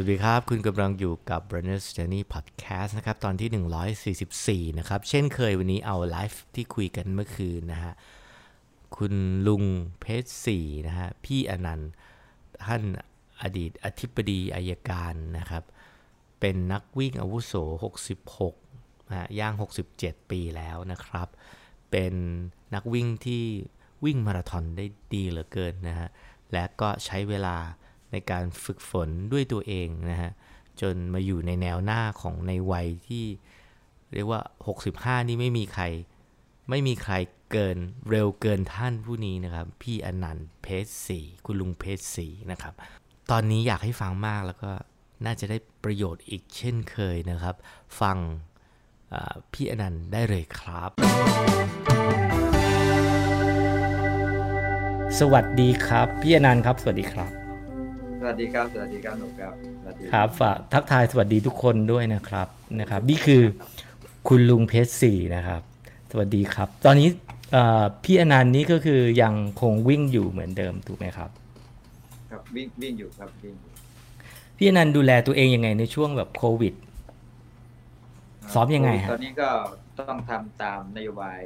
วัสดีครับ คุณกำลังอยู่กับ Runner's Journey Podcast นะครับ ตอนที่ 144 นะครับ เช่นเคยวันนี้เอาไลฟ์ที่คุยกันเมื่อคืนนะฮะ คุณลุงเพชรศรีนะฮะ พี่อนันต์ท่านอดีตอธิบดีอายการนะครับ เป็นนักวิ่งอาวุโส 66นะฮะย่าง 67 ปีแล้วนะครับ เป็นนักวิ่งที่วิ่งมาราธอนได้ดีเหลือเกินนะฮะ และก็ใช้เวลา ในการฝึกฝนด้วยตัวเองนะฮะจนมาอยู่ในแนวหน้าของในวัยที่เรียกว่า 65 นี่ไม่มีใคร ไม่มีใครเกินเร็วเกินท่านผู้นี้นะครับ พี่อนันต์เพชรศรีคุณลุงเพชรศรีนะครับ ตอนนี้อยากให้ฟังมากแล้วก็น่าจะได้ประโยชน์อีกเช่นเคยนะครับ ฟังพี่อนันต์ได้เลยครับ สวัสดีครับ พี่อนันต์ครับ สวัสดีครับ สวัสดีครับ สวัสดีครับหนุ่มครับสวัสดีครับฝากทักทายสวัสดีทุกคนด้วยนะครับนะครับ นี่คือคุณลุงเพชรศรีนะครับ สวัสดีครับ ตอนนี้เอ่อพี่อนันต์นี้ก็คือยังคงวิ่งอยู่เหมือนเดิมถูกไหมครับ ครับวิ่งวิ่งอยู่ครับวิ่งอยู่พี่อนันต์ดูแลตัวเองยังไงในช่วงแบบโควิดซ้อมยังไงฮะตอนนี้ก็ต้องทำตามนโยบาย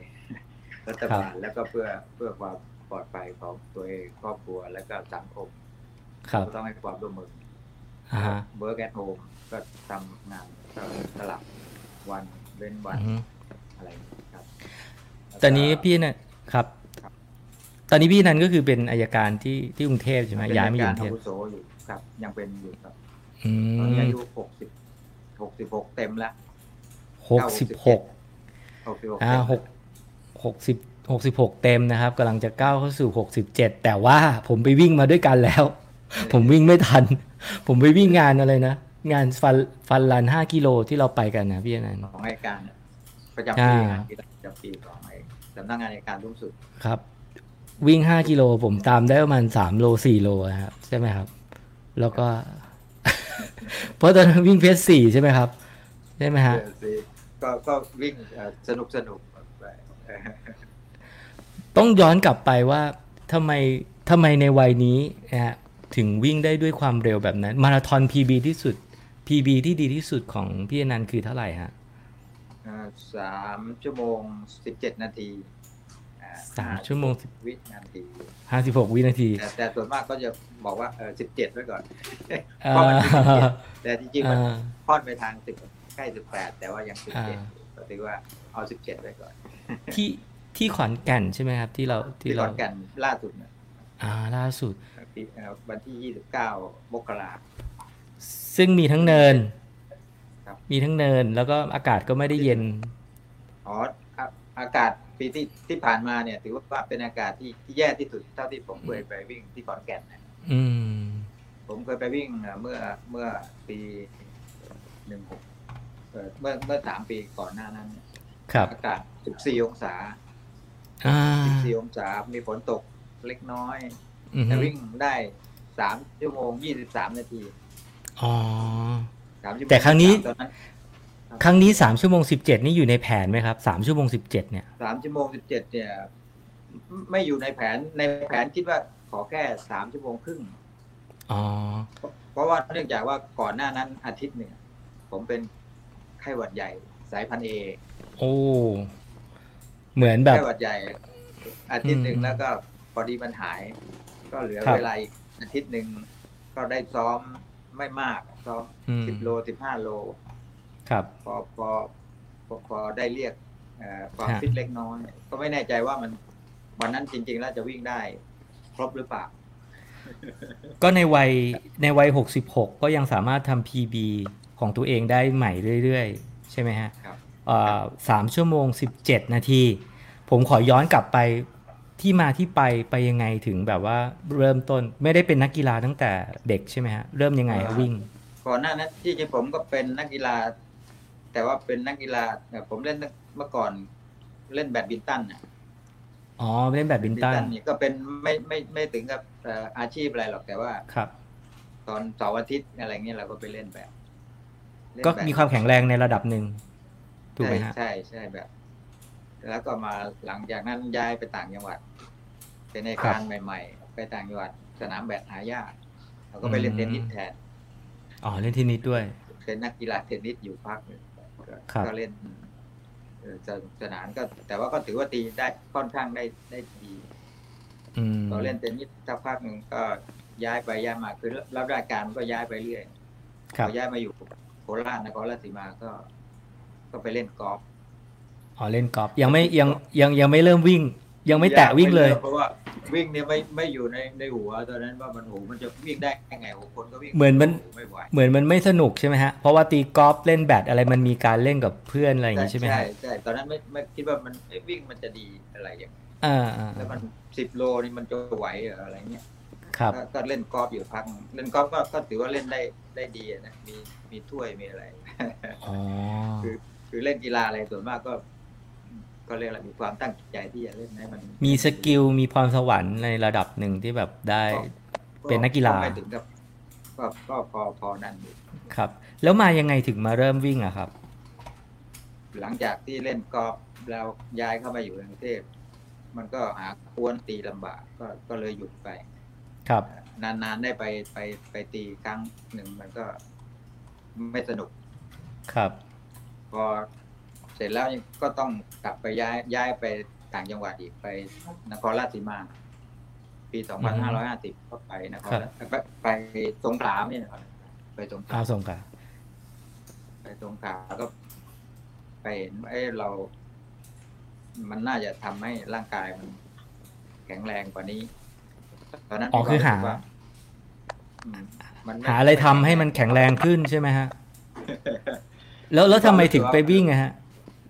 รัฐบาลแล้วก็เพื่อเพื่อความปลอดภัยของตัวเองครอบครัวและก็สังคม ครับก็ต้องให้ความร่วมมืออ่าฮะ work at home ก็ทำงานก็สลับวันเว้นวัอืนอฮึอะไรอย่างนี้ครับแล้วก็ตอนนี้พี่อนันต์ครับตอนนี้พี่อนันต์ก็คือเป็นอัยการที่ที่กรุงเทพใช่ไหมเป็นย้ายมาอยู่กการุรงเทพอาวุโสอยู่ครับ ยังเป็นอยู่ครับอืตอนนี้มอายุหกสิบหกสิบหกเต็มแล้วหกสิบหกหกสิบหกอ่าหกหกสิบหกสิบหกเต็มนะครับกำลังจะก้าวเข้าสู่หกสิบเจ็ดแต่ว่าผมไปวิ่งมาด้วยกันแล้ว ผมวิ่งไม่ทัน ผมไปวิ่งงานอะไรนะ งานฟันฟันรันห้ากิโลที่เราไปกันนะพี่อนันต์ของอัยการเนี่ยประจำปีอ่างานประจำปีของไอ้สำนักงานอัยการสูงสุดครับ วิ่งห้ากิโลผมตามได้ประมาณสามโลสี่โลนะครับใช่ไหมครับ แล้วก็ เพราะตอนนั้นวิ่งเพจสี่ใช่ไหมครับใช่ไหมฮะเออสิก็ก็วิ่งเอ่อสนุกสนุกไปเออต้องย้อนกลับไปว่าทำไมทำไมในวัยนี้นะฮะ ถึงวิ่งได้ด้วยความเร็วแบบนั้น มาราธอน PB ที่สุด PB ที่ดีที่สุดของพี่อนันต์คือเท่าไหร่ฮะเอ่อสามชั่วโมงสิบเจ็ดนาทีอ่สามชั่วโมงสิบวินาทีห้าสิบหกวินาทีแต่แต่ส่วนมากก็จะบอกว่าเออสิบเจ็ดไว้ก่อนอ่าเพราะมัน17แต่จริงๆมันอ่าค่อนไปทางสิบใกล้สิบแปดแต่ว่ายังสิบอ่าเจ็ดก็ถือว่าเอาสิบเจ็ดไว้ก่อน ที่ที่ขอนแก่นใช่ไหมครับ ที่เราที่ที่เราก่อนกันล่าสุดนะอ่าล่าสุด ที่เอ่อวันที่ 29 มกราซึ่งมีทั้งเนินครับมีทั้งเนินแล้วก็อากาศก็ไม่ได้เย็น อ๋ออะอากาศปีที่ที่ผ่านมาเนี่ย ถือว่าเป็นอากาศที่ที่แย่ที่สุดเท่าที่ผมเคยไปวิ่งที่ขอนแก่นนะอืม ผมเคยไปวิ่งเอ่อเมื่อเมื่อปีหนึ่งหกเมื่อเมื่อสามปีก่อนหน้านั้นเนี่ยครับ อากาศ14องศาอ่า14องศา มีฝนตกเล็กน้อยอือฮึ แต่วิ่งได้3ชั่วโมง23นาที อ๋อ3ชั่วโมงแต่ครั้งนี้ตอนนั้นครั้งนี้สามชั่วโมงสิบเจ็ดนี่อยู่ในแผนไหมครับสามชั่วโมงสิบเจ็ดเนี่ยสามชั่วโมงสิบเจ็ดเนี่ยไม่ไม่อยู่ในแผนในแผนคิดว่าขอแค่สามชั่วโมงครึ่งอ๋อเพราะว่าเนื่องจากว่าก่อนหน้านั้นอาทิตย์หนึ่งผมเป็นไข้หวัดใหญ่ สายพันธุ์เอโอ้เหมือนแบบไข้หวัดใหญ่ อาทิตย์หนึ่งอืมแล้วก็พอดีมันหาย ก็เหลือครับ เวลาอีกอาทิตย์หนึ่งก็ได้ซ้อมไม่มากซ้อมอืมสิบโลสิบห้าโล ครับ พอพอพอพอได้เรียกเอ่อความฮะ ฟิตเล็กน้อยก็ไม่แน่ใจว่ามันวันนั้นจริง ๆ แล้วจะวิ่งได้ ครบหรือเปล่า ก็ในวัยในวัยหกสิบหกก็ยังสามารถทำ PB ของตัวเองได้ใหม่เรื่อยๆ ใช่ไหมฮะครับอ่าสามชั่วโมงสิบเจ็ดนาที ผมขอย้อนกลับไป ที่มาที่ไปไปยังไงถึงแบบว่าเริ่มต้นไม่ได้เป็นนักกีฬาตั้งแต่เด็กใช่ไหมฮะเริ่มยังไงฮะวิ่ง ก่อนหน้านั้นที่จริงผมก็เป็นนักกีฬา แต่ว่าเป็นนักกีฬาเอ่อผมเล่นตั้งเมื่อก่อนเล่นแบดมินตันน่ะอ๋อเล่นแบดมินตันนี่ก็เป็นไม่ไม่ไม่ถึงกับเอ่ออาชีพอะไรหรอกแต่ว่าครับ ตอนเสาร์อาทิตย์อะไรเงี้ยเราก็ไปเล่นแบบเล่นก็แบบมีความแข็งแรงในระดับหนึ่งถูกไหมฮะใช่ใช่ใช่แบบ แล้วก็มาหลังจากนั้นย้ายไปต่างจังหวัด เป็นในการใหม่ ๆ ไปต่างจังหวัดสนามแบดหายากเราก็ไปเล่นเทนนิสแทนอ๋อเล่นเทนนิสด้วย เป็นนักกีฬาเทนนิสอยู่พักหนึ่งก็ครับก็เล่นเอ่อสนุกสนานก็ แต่ว่าก็ถือว่าตีได้ค่อนข้างได้ได้ดีอืมพอเล่นเทนนิสสักพักหนึ่งก็ย้ายไปย้ายมาคือรับราชการมันก็ย้ายไปเรื่อยครัพบอย้ายมาอยู่โคราชนครราชสีมาก็ ก็ไปเล่นกอล์ฟ อ๋อเล่นกอล์ฟยังไม่ยังยังยังไม่เริ่มวิ่ง ยังไม่แตะวิ่งเลยเพราะว่าวิ่งเนี่ยไม่ไม่อยู่ในในหัวตอนนั้นว่ามันโหมันจะวิ่งได้ยังไงโหคนก็วิ่งเหมือนมันโไม่ไหวเหมือนมันไม่สนุกใช่ไหมฮะเพราะว่าตีกอล์ฟเล่นแบดอะไรมันมีการเล่นกับเพื่อนอะไรอย่างงี้ใช่ไหมใช่ฮะใช่ตอนนั้นไม่ไม่คิดว่ามันเอ๊ะวิ่งมันจะดีอะไรอย่างเงี้ยอ่าอ่าแล้วมันสิบโลนี่มันจะไหวเหรออะไรเงี้ยครับก็ก็เล่นกอล์ฟอยู่พักหนึ่งเล่นกอล์ฟก็ก็ถือว่าเล่นได้ได้ดีอะนะมีมีถ้วยมีอะไรอ๋อคือคือเล่นกีฬาอะไรส่วนมากก็ ก็เรียกอะไรมีความตั้งใจที่จะเล่นให้มัน มีสกิลมีพรสวรรค์ในระดับหนึ่งที่แบบได้เป็นนักกีฬาไม่ถึงกับก็ก็พอพอนั่นอยู่ครับ แล้วมายังไงถึงมาเริ่มวิ่งอะครับ หลังจากที่เล่นกอล์ฟแล้วย้ายเข้ามาอยู่ในกรุงเทพมันก็หาควนตีลำบากก็ก็เลยหยุดไป ครับ นานๆได้ไปไปไปตีครั้งหนึ่งมันก็ไม่สนุก ครับ พอเส ร็จแล้วก็ต้องกลับไปย้ายย้ายไปต่างจังหวัดอีกไปนครราชสีมา ปี 2550ก็ไปนครราชไปไปสงขลาเนี่ยนะครับไปสงขลาเอาส่งค่ะไปสงขลาก็ ไปเห็นว่าเอ้เรา มันน่าจะทำให้ร่างกายมัน แข็งแรงกว่านี้ตอนนั้นอ๋อคือหามีวมรู้สึกว่อืมมันม่หาอะไรทำให้มันแข็งแรงขึ้นใช่ไหมฮะ แล้วแล้วทำไมถึงไปวิ่งอะฮะ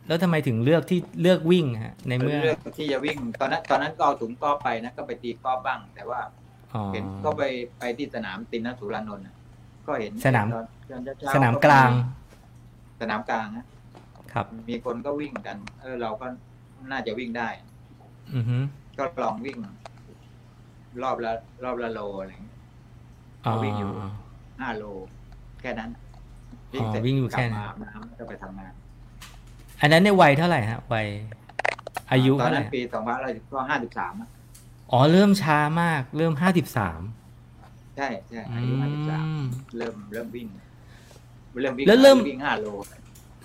แล้วทำไมถึงเลือกที่เลือกวิ่งฮะ ในเมื่อเลือกที่จะวิ่ง ตอนนั้นตอนนั้นก็เอาถุงกอล์ฟไปนะก็ไปตีกอล์ฟบ้าง แต่ว่าอ๋อเห็นก็ไปไปที่สนามตินนสุรานนท์น่ะก็เห็นสนามตอนตอนเช้ๆสนามกลาง สนามกลางนะครับ มีคนก็วิ่งกัน เออ เราก็น่าจะวิ่งได้ อือฮึก็ลองวิ่ง รอบละรอบละโลอะไรอย่างเงี้ยอ๋อวิ่งอยู่ห้าโล แค่นั้นอ๋อวิ่งอยู่แค่นั้นกลับมาอาบน้ำแล้วก็ไปทำงาน อันนั้นในวัยเท่าไหร่ฮะวัยอายุตอนเท่าไหนั้ร่นปีสองพันอะไรก็ห้าสิบสามอ๋อเริ่มช้ามาก เริ่มห้าสิบสามใช่ใช่อือายุห้าสิบสามมเริ่มเริ่มวิ่ง เริ่มวิ่งแล้วเริ่ม วิ่งห้าโล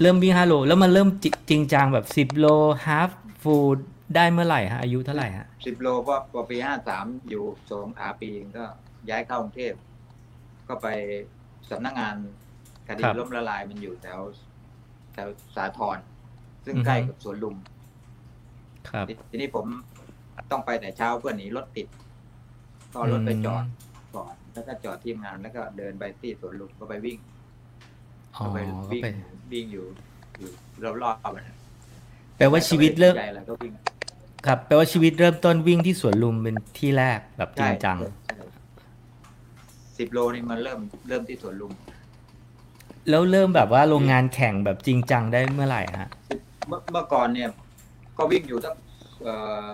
เริ่มวิ่งห้าโลแล้วมันเริ่มจิจริงจังแบบสิบโลฮาฟฟูลได้เมื่อไหร่ฮะอายุเท่าไหร่ฮะสิบโลเพราะพอปีห้าสามอยู่สงขลาปีนึงก็ย้ายเข้ากรุงเทพก็ไปสำนักงานคดีครับล้มละลายมันอยู่แถวแถวสาทร ซึ่งอือฮึใกล้กับสวนลุม ครับทีทีนี้ผมต้องไปแต่เช้าเพื่อหนีรถติด ก็เอารถไปจอดก่อน แล้วก็จอดที่ทำงาน แล้วก็เดินไปที่สวนลุมก็ไปวิ่งอ๋อก็ไปก็วิ่งไปวิ่งอยู่อยู่รอบๆมันแปลว่าชีวิตเริ่มใจอะไรก็วิ่งครับแปลว่าชีวิตเริ่มต้นวิ่งที่สวนลุมเป็นที่แรกแบบจริงจังสิบโลนี่มันเริ่มเริ่มที่สวนลุม แล้วเริ่มแบบว่าโรงงานแข่งแบบจริงจังได้เมื่อไหร่ฮะเมื่อ เมื่อก่อนเนี่ย ก็วิ่งอยู่ตั้งเอ่อ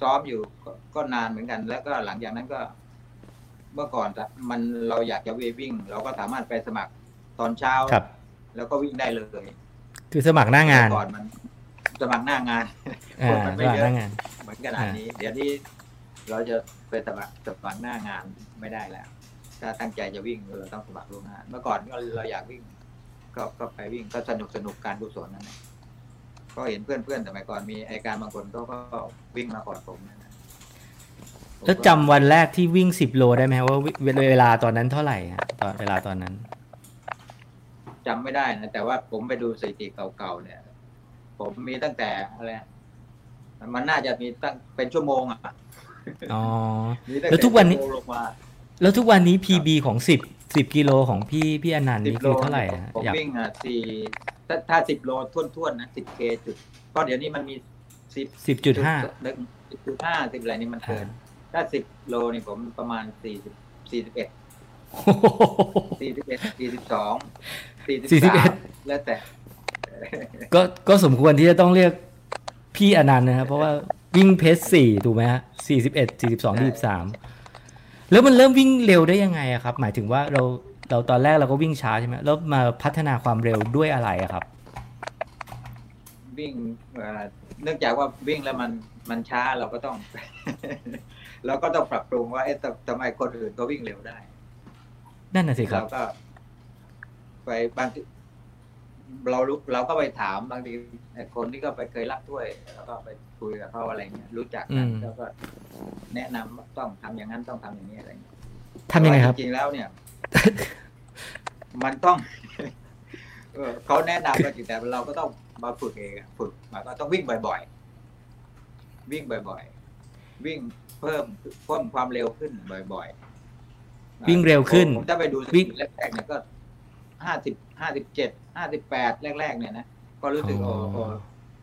ซ้อมอยู่ก็ก็นานเหมือนกัน แล้วก็หลังจากนั้นก็ เมื่อก่อนมันเราอยากจะวิ่ง เราก็สามารถไปสมัครตอนเช้าครับ แล้วก็วิ่งได้เลย คือสมัครหน้างานเมื่อก่อนมัน สมัครหน้างานอ่าคนมันสไม่มัคเยรอะหน้างานเหมือนขนาดนี้ เดี๋ยวนี้เราจะไปสมัครสมัครหน้างานไม่ได้แล้ว ถ้าตั้งใจจะวิ่งเราต้องสมัครล่วงหน้าเมื่อก่อนก็เราอยากวิ่ง ก็ก็ไปวิ่งก็สนุกสนุกการกุศลนั่นแหละ ก็เห็นเพื่อนเพื่อนสมัยก่อนมีไอการบางคนก็ก็วิ่งมาก่อนผมนะแล้วจำวันแรกที่วิ่งสิบโลได้ไหมฮะว่าเวเวลาตอนนั้นเท่าไหร่ฮะตอนเวลาตอนนั้นจำไม่ได้นะแต่ว่าผมไปดูสถิติเก่าๆเนี่ย ผมมีตั้งแต่อะไรมันน่าจะมีตั้งเป็นชั่วโมงอะอ๋อมีตั้งแล้วทุกวันนี้ชั่โมงลงมาแล้วทุกวันนี้ PB ของสิบสิบกิโลของพี่พี่อนันต์สิบนี่โลคือเท่าไหร่ฮะผมอยากวิ่งอะสี่ ถ้าถ้าสิบโลท้วนๆนะสิบเคจุดเพราะเดี๋ยวนี้มันมีสิบสิบจุดห้าหนึ่งสิบจุดห้าสิบอะไรนี่มันเกิน ถ้าสิบโลนี่ผมประมาณสี่สิบสี่สิบเอ็ดสี่สิบเอ็ดสี่สิบสองสี่สิบสามแล้วแต่ ก็ก็สมควรที่จะต้องเรียกพี่อนันต์นะครับ เพราะว่าวิ่งเพสสี่ถูกไหมฮะสี่สิบเอ็ดสี่สิบสองสี่สิบสามแล้วมันเริ่มวิ่งเร็วได้ยังไงอะครับ หมายถึงว่าเรา เราตอนแรกเราก็วิ่งช้าใช่ไหมแล้วมาพัฒนาความเร็วด้วยอะไรอะครับ วิ่งเอ่อเนื่องจากว่าวิ่งแล้วมันมันช้าเราก็ต้อง เราก็ต้องปรับปรุงว่าเอ๊ะทำทำไมคนอื่นก็วิ่งเร็วได้ นั่นน่ะสิครัเราบก็ ไปบางทีเรารู้เราก็ไปถามบางทีไอ้คนที่ก็ไปเคยรับถ้วย แล้วก็ไปคุยกับเขาอะไรเงี้ยรู้จักกันอืมแล้วก็แนะนำว่าต้องทำอย่างนั้นต้องทำอย่างนี้อะไรเงี้ยทำยังไงครับจริงๆแล้วเนี่ย มันต้องเออเขาแนะนำก็จริงแต่เราก็ต้องมาฝึกเองอะฝึกมาก็ต้องวิ่งบ่อยๆ วิ่งบ่อยๆ วิ่งเพิ่มเพิ่มความเร็วขึ้นบ่อยๆ วิ่งเร็วขึ้นผมถ้าไปดูสวิ่กิงลแรกๆเนี่ยก็ห้าสิบห้าสิบเจ็ดห้าสิบแปดแรกๆเนี่ยนะก็รู้สึกอ๋โอ้อโห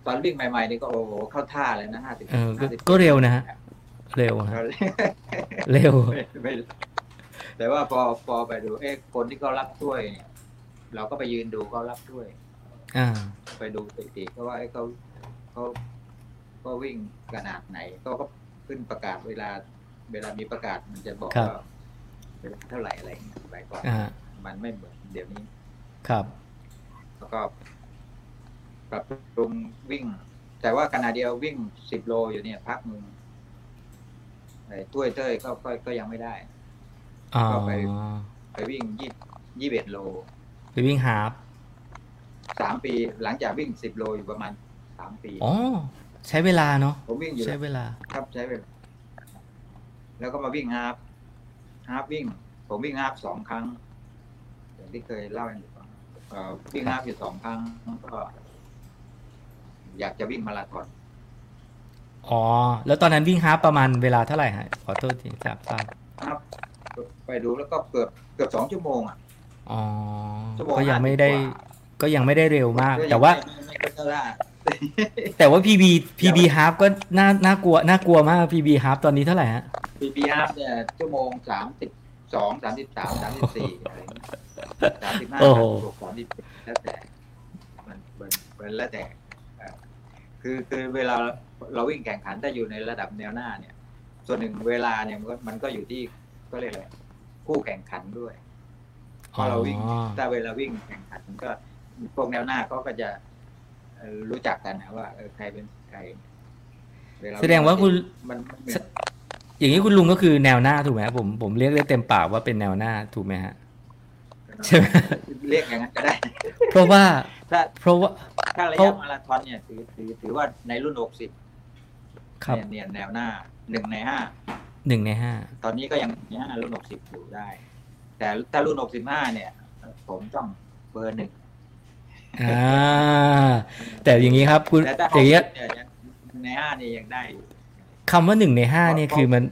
ตอนวิ่งใหม่ๆนี่ก็โอ้โหเข้าท่าเลยนะห้าสิบเออก็ก็เร็วนะฮะเร็วฮะเร็วไม่ไม่ แต่ว่าพอพอไปดูเอ๊ะคนที่เขารับถ้วยเนี่ย เราก็ไปยืนดูเขารับถ้วยอ่าไปดูสถิติเขาว่าเอ๊ะเขาเขาเขาวิ่งขนาดไหนเขาก็ขึ้นประกาศเวลา เวลามีประกาศมันจะบอกครับว่าเวลาเท่าไหร่อะไรอย่างเงี้ยไปก่อนอ่ามันไม่เหมือนเดี๋ยวนี้ ครับ แล้วก็ปรับปรุงวิ่ง แต่ว่าขณะเดียววิ่งสิบโลอยู่เนี่ยพักหนึ่งไอ้ถ้วยเต้ยก็ก็ก็ยังไม่ได้ อ๋อก็ไปไปวิ่งยี่ยี่สิบเอ็ดโล ไปวิ่งฮาล์ฟสามปีหลังจากวิ่งสิบโลอยู่ประมาณสามปีอ๋อใช้เวลาเนาะผมวิ่งอยู่ใช้เวลา ครับใช้เวลา แล้วก็มาวิ่งฮาล์ฟฮาล์ฟวิ่ง ผมวิ่งฮาล์ฟสองครั้งอย่างที่เคยเล่าให้ฟังเอ่อวิ่งฮาล์ฟอยู่สองครั้งก็ อยากจะวิ่งมาราธอนอ๋อ แล้วตอนนั้นวิ่งฮาล์ฟประมาณเวลาเท่าไหร่ฮะขอโทษทีทราบทราบครับ ไปดูแล้วก็เกือบเกือบสองชั่วโมงอะอ๋อชั่วโมงก็ยังไม่ได้ห้าสิบกว่าก็ยังไม่ได้เร็วมากก็ยังแต่ว่าไม่ไม่ไม่ก็ได้แต่ว่า PB PB half ก็น่าน่ากลัวน่ากลัวมาก PB half ตอนนี้เท่าไหร่ฮะปีปีฮาร์ฟเนี่ยชั่วโมงสามสิบสองสามสิบสามสามสิบสี่อะไรอย่างเงี้ยสามสิบห้าโอ้โหสามสิบแล้วแต่มันมันมันแล้วแต่เอ่อคือคือเวลาเราวิ่งแข่งขันถ้าอยู่ในระดับแนวหน้าเนี่ย ส่วนหนึ่งเวลาเนี่ยมันก็มันก็อยู่ที่ก็เรียกอะไร คู่แข่งขันด้วยพอเราวิ่งอ๋อถ้าเวลาวิ่งแข่งขันก็พวกแนวหน้าเขาก็จะเอ่อรู้จักกันนะว่าเออใครเป็นใครเลแสดงว่าคุณมันมันอย่างนี้คุณลุงก็คือแนวหน้าถูกไหมผมผมเรียกได้เต็มปากว่าเป็นแนวหน้าถูกไหมฮะใช่ไหมเรียกอย่างนั้นก็ได้ เพราะว่าถ้าเพราะว่าถ้าระเพราะยะมาราธอนเนี่ยถือถือถือว่าในรุ่น60ครับเนี่ยเนี่ยแนวหน้าหนึ่งในห้า หนึ่งในห้าตอนนี้ก็ยังในห้ารุ่น60อยู่ได้ แต่ถ้ารุ่น65เนี่ย ผมต้องเบอร์หนึ่งอ่าแต่อย่างนี้ครับคุณแต่ถ้าอย่างเงี้ย60เนี่ยยังในห้านี่ยังได้อยู่คำว่าหนึ่งในห้าเนี่ยคือมัน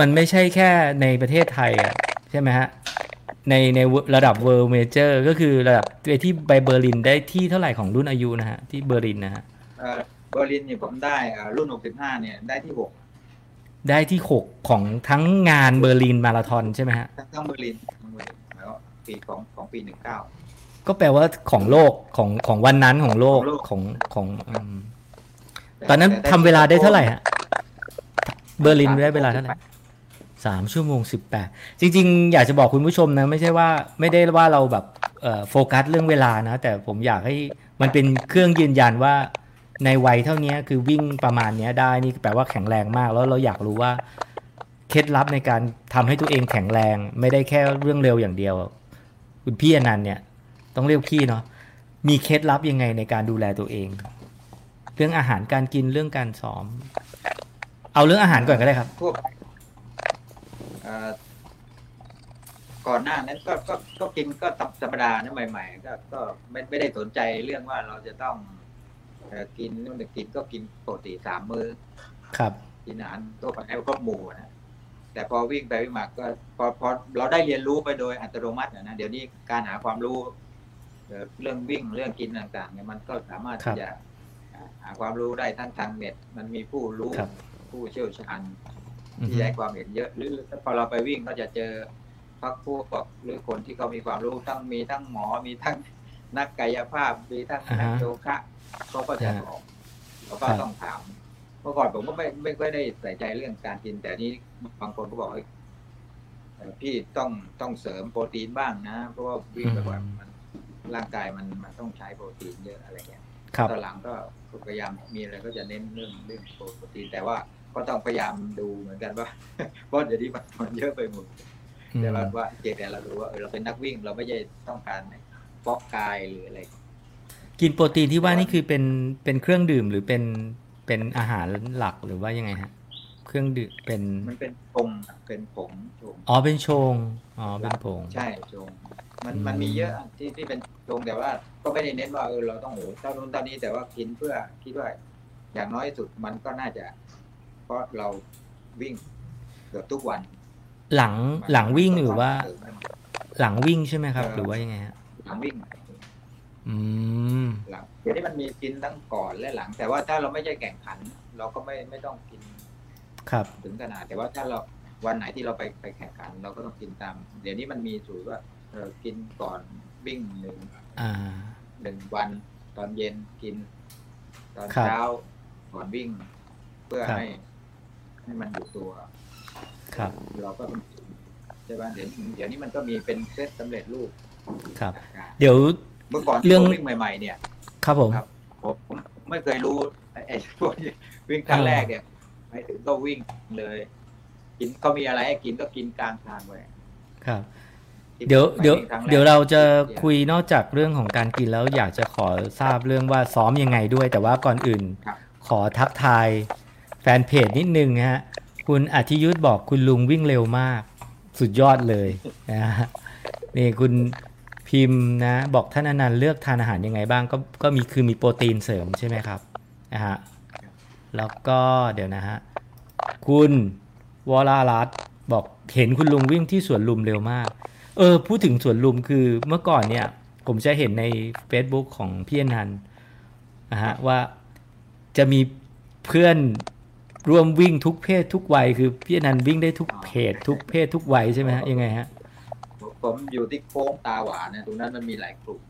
มันไม่ใช่แค่ในประเทศไทยอะใช่ไหมฮะในในระดับ world major ก็คือระดับไปที่ไปเบอร์ลินได้ที่เท่าไหร่ของรุ่นอายุนะฮะที่เบอร์ลินนะฮะเอ่อเบอร์ลินเนี่ยผมได้เอ่อรุ่น65เนี่ยได้ที่6 ได้ที่หกของทั้งงานเบอร์ลินมาราธอนใช่ไหมฮะทั้งทั้งเบอร์ลินทั้งเบอร์ลินแล้วก็ปีของของปี19ก็แปลว่าของโลกของของวันนั้นของโลกของโลกของของอืมแต่ตอนนั้นแต่ทำเวลาได้เท่าไหร่ฮะเบอร์ลินสามได้เวลาเท่าไหร่สามชั่วโมงสิบแปดจริง ๆ อยากจะบอกคุณผู้ชมนะไม่ใช่ว่าไม่ได้ว่าเราแบบเอ่อโฟกัสเรื่องเวลานะ แต่ผมอยากให้มันเป็นเครื่องยืนยันว่า ในวัยเท่านี้คือวิ่งประมาณนี้ได้นี่แปลว่าแข็งแรงมากแล้วเราอยากรู้ว่าเคล็ดลับในการทำให้ตัวเองแข็งแรง ไม่ได้แค่เรื่องเร็วอย่างเดียว คุณพี่อนันต์เนี่ย ต้องเรียกพี่เนาะมีเคล็ดลับยังไงในการดูแลตัวเอง เรื่องอาหารการกินเรื่องการซ้อม เอาเรื่องอาหารก่อนก็ได้ครับทั่วไปเอ่อก่อนหน้านั้นก็ก็ก็กินก็ตับธรรมดานะใหม่ ๆ ก็ก็ไม่ไม่ได้สนใจเรื่องว่าเราจะต้อง กินนู่นนี่กินก็กินปกติสามมื้อครับกินอาหารตัวไปให้ครบหมู่นะแต่พอวิ่งไปวิ่งมาก็พอพอเราได้เรียนรู้ไปโดยอัตโนมัติอะนะเดี๋ยวนี้การหาความรู้เอ่อเรื่องวิ่งเรื่องกินต่างๆเนี่ยมันก็สามารถครัที่บจะหาความรู้ได้ทั้งทางเน็ต มันมีผู้รู้ครับผู้เชี่ยวชาญอือที่ฮึให้ความเห็นเยอะ หรือพอเราไปวิ่งก็จะเจอพักพวกหรือคนที่เขามีความรู้ทั้งมีทั้งหมอมีทั้งนักกายภาพมีทั้งนักโยคะ เขาก็จะบอกเราก็ต้องถาม เมื่อก่อนผมก็ไม่ไม่ค่อยได้ใส่ใจเรื่องการกิน แต่นี้บางคนก็บอกเฮ้ยเอ่อพี่ต้องต้องเสริมโปรตีนบ้างนะ เพราะว่าวิ่งไปบ่อยมันร่างกายมันมันต้องใช้โปรตีนเยอะอะไรเงี้ยครับตอนหลังก็พยายามมีอะไรก็จะเน้นเรื่องเรื่องโปรตีนแต่ว่าก็ต้องพยายามดูเหมือนกันว่าเพราะเดี๋ยวนี้มันมันเยอะไปหมดอืมแต่ว่าว่าเจแต่เราดูว่าเออเราเป็นนักวิ่งเราไม่ใช่ต้องการฟอกกายหรืออะไร กินโปรตีนที่ว่านี่คือเป็นเป็นเครื่องดื่มหรือเป็นเป็นอาหารหลักหรือว่ายังไงฮะ เครื่องดื่มเป็นมันเป็นผงเป็นผงผงอ๋อเป็นชงอ๋อเป็นผงใช่ชงมันอืมมันมีเยอะที่ที่เป็นชงแต่ว่า ก็ไม่ได้เน้นว่าเออเราต้องโอ้โหเท่านู้นเท่านี้แต่ว่ากินเพื่อคิดว่าอย่างน้อยที่สุดมันก็น่าจะ เพราะเราวิ่งเกือบทุกวัน หลังมันหลังวิ่งก็หรือว่าเสริมให้มันหลังวิ่งใช่ไหมครับเออหรือว่ายังไงฮะหลังวิ่งอืม หลังเดี๋ยวนี้มันมีกินทั้งก่อนและหลัง แต่ว่าถ้าเราไม่ใช่แข่งขัน เราก็ไม่ไม่ต้องกิน ครับ ถึงขนาด แต่ว่าถ้าเราวันไหนที่เราไปไปแข่งขัน เราก็ต้องกินตาม เดี๋ยวนี้มันมีสูตรว่าเออกินก่อนวิ่งหนึ่งอ่าหนึ่งวัน ตอนเย็นกิน ตอนครับเช้าก่อนวิ่ง เพื่อครับให้ ให้มันอยู่ตัว ครับ เราก็ต้องกินใช่ป่ะเดี๋ยวเดี๋ยวนี้มันก็มีเป็นเซตสำเร็จรูปครับ เดี๋ยว เมื่อก่อนเรื่องผมวิ่งใหม่ ๆ เนี่ย ครับผมครับผมผมไม่เคยรู้ไอ้ไอ้พวกที่วิ่งครั้งแรกเนี่ยไปถึงก็วิ่งเลย กินก็มีอะไรให้กินก็กินกลางทางไปครับที่เดี๋ยวไปเดี๋ยววิ่งครั้งแกเดี๋ยวเราจะคุยนอกจากเรื่องของการกินแล้วอยากจะขอทราบเรื่องว่าซ้อมยังไงด้วย แต่ว่าก่อนอื่นครับขอทักทายแฟนเพจนิดนึงนะฮะ คุณอธิยุทธบอกคุณลุงวิ่งเร็วมาก สุดยอดเลยนะฮะนี่คุณ พิมพ์นะบอกท่านอนันต์เลือกทานอาหารยังไงบ้างก็ก็มีคือมีโปรตีนเสริมใช่ไหมครับนะฮะแล้วก็เดี๋ยวนะฮะคุณวรารัตบอกเห็นคุณลุงวิ่งที่สวนลุมเร็วมาก เออ พูดถึงสวนลุมคือเมื่อก่อนเนี่ย ผมจะเห็นใน Facebook ของพี่อนันต์นะฮะว่าจะมีเพื่อนร่วมวิ่งทุกเพศทุกวัย คือพี่อนันต์วิ่งได้ทุกเพศทุกเพศทุกวัยใช่ไหมฮะยังไงฮะ ผมผมอยู่ที่โค้งตาหวานเนี่ยตรงนั้นมันมีหลายกลุ่ม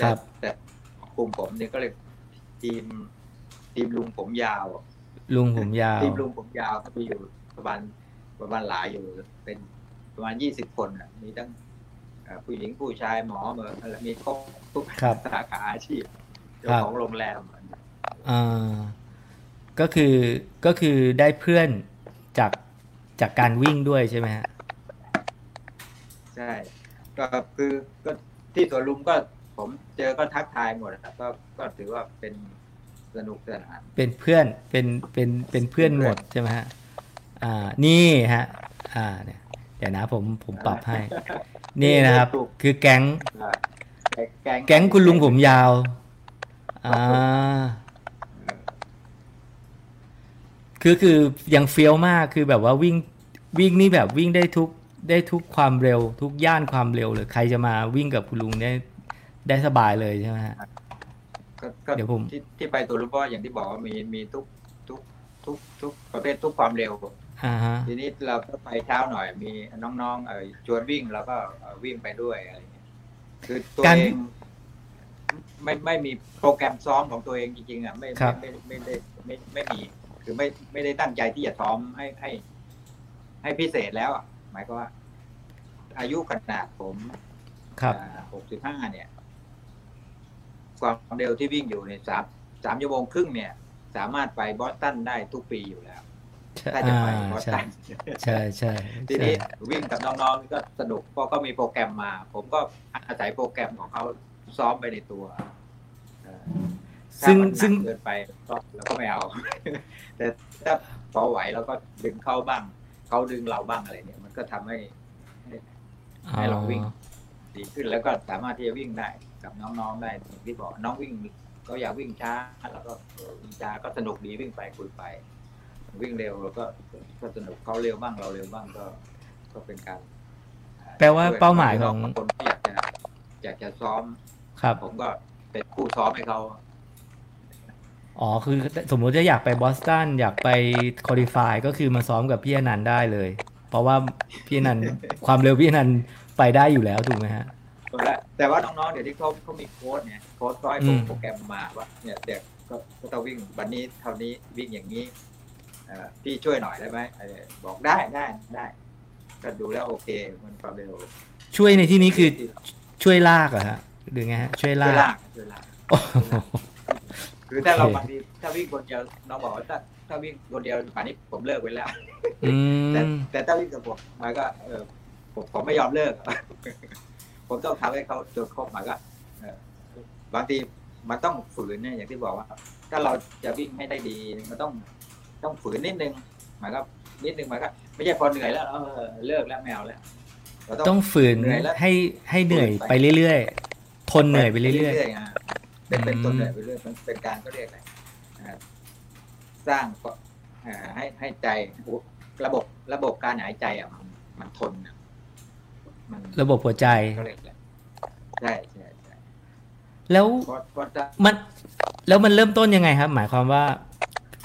ครับแต่แต่กลุ่มผมเนี่ยก็เลยทีมทีมลุงผมยาว ลุงผมยาวทีมลุงผมยาวก็มีอยู่ประมาณประมาณหลายอยู่ เป็นประมาณยี่สิบคนอะมีทั้งเอ่อผู้หญิงผู้ชายหมอเหมือนอะไรมีครบทุกครับสาขาอาชีพเจ้าครับของโรงแรมอ่าก็คือก็คือได้เพื่อนจากจากการวิ่งด้วยใช่ไหมฮะใช่ ก็คือก็ที่สวนลุมก็ผมเจอก็ทักทายหมดอะก็ก็ถือว่าเป็นสนุกสนาน เป็นเพื่อนเป็นเป็นเป็นเพื่อนหมดใช่ไหมฮะอ่านี่ฮะ อ่าเนี่ยเดี๋ยวนะผมผมปรับให้ นี่นะครับ คือแก๊งแก๊งแก๊งคุณลุงผมยาว อ่า คือคือยังเฟี้ยวมากคือแบบว่าวิ่งวิ่งนี่แบบวิ่งได้ทุก ได้ทุกความเร็ว ทุกย่านความเร็วเลยใครจะมาวิ่งกับคุณลุงได้ได้สบายเลยใช่ไหมฮะ ก็ก็เดี๋ยวผม ที่ที่ไปตัวรู้เพราะอย่างที่บอกว่ามีมีทุกทุกทุกทุกประเภททุกความเร็วอ่าฮะทีนี้เราก็ไปเช้าหน่อยมีน้องๆเออชวนวิ่งเราก็เอ่อวิ่งไปด้วยอะไรเงี้ยคือตัวการเองไม่ไม่มีโปรแกรมซ้อมของตัวเองจริงๆอะไม่ครัไม่บไม่ไม่ได้ไม่ไม่มี คือไม่ไม่ได้ตั้งใจที่จะซ้อมให้ให้ ให้พิเศษแล้วอะ หมายก็ว่า อายุขนาดผมครับหกสิบห้าเนี่ย ความเร็วที่วิ่งอยู่ในสามสามชั่วโมงครึ่งเนี่ย สามารถไปบอสตันได้ทุกปีอยู่แล้วใช่ถ้าจะอ่าไปบอสใช่ตันใช่ใช่ทีใช่นี้วิ่งกับน้องๆก็สนุกเพราะก็มีโปรแกรมมา ผมก็อาศัยโปรแกรมของเขาซ้อมไปในตัวเออถ้าซึ่งมันหนักซึ่งเกินไปก็เราก็ไม่เอา แต่ถ้าพอไหวเราก็ดึงเข้าบ้าง เขาดึงเราบ้างอะไรเนี่ย มันก็ทำให้ให้เราวิ่งดีขึ้นแล้วก็สามารถที่จะวิ่งได้กับน้องๆได้อย่างที่บอกน้องวิ่งเขาอยากวิ่งช้าแล้วก็เออวิ่งช้าก็สนุกดีวิ่งไปคุยไป วิ่งเร็วแล้วก็ก็สนุกเขาเร็วบ้างเราเร็วบ้างก็ ก็เป็นการอ่แปลว่าเป้าหมายของบางคนก็อยากจะอยากจะซ้อมครับ ผมก็เป็นผู้ซ้อมให้เขา อ๋อ คือสมมุติจะอยากไปบอสตันอยากไปคอลิฟายก็คือมาซ้อมกับพี่อนันต์ได้เลย เพราะว่าพี่อนันต์ความเร็วพี่อนันต์ไปได้อยู่แล้วถูกไหมฮะแต่ว่าน้องๆเดี๋ยวที่เขาเขามีโค้ดเนี่ยโค้ดก็ให้อืมโปรแกรมมาว่าเนี่ยเด็กก็ก็ต้องวิ่งวันนี้เท่านี้วิ่งอย่างนี้เอ่อพี่ช่วยหน่อยได้ไหมเออบอกได้ได้ได้ก็ดูแล้วโอเคมันความเร็วช่วยในที่นี้คือช่วยลากเหรอฮะหรือไงฮะช่วยลาช่วยกลากช่วยลากโอ้โห คือถ้าเราโอเคบางทีถ้าวิ่งคนเดียวน้องบอกว่าถ้าถ้าวิ่งคนเดียวป่านนี้ผมเลิกไปแล้วอืแต่มแต่ถ้าวิ่งกับผมมันก็เออผมผมไม่ยอมเลิก ผมต้องทำให้เขาจนครบหมายก็บางทีมันต้องฝืนเนี่ยอย่างที่บอกว่า ถ้าเราจะวิ่งให้ได้ดีมันต้องต้องฝืนนิดนึงหมายก็นิดนึงหมายก็ไม่ใช่พอเหนื่อยแล้วเออเลิกแล้วไม่เอาแล้วเราต้องฝืนเหนื่อยแล้วให้ให้เหนื่อยไปเรื่อยๆทนเหนื่อยไปเรื่อยๆอะ เป็นเป็นอืมต้นเหนื่อยไปเรื่อยมันเป็นการก็เรียกอะไรอ่าสร้างก็อ่าให้ให้ใจระบบระบบการหายใจอะมันมันทนอะมันๆระบบหัวใจก็เรียกอะไรใช่ใช่ใช่แล้วเพราะเพราะถ้ามัน แล้วมันเริ่มต้นยังไงครับ หมายความว่า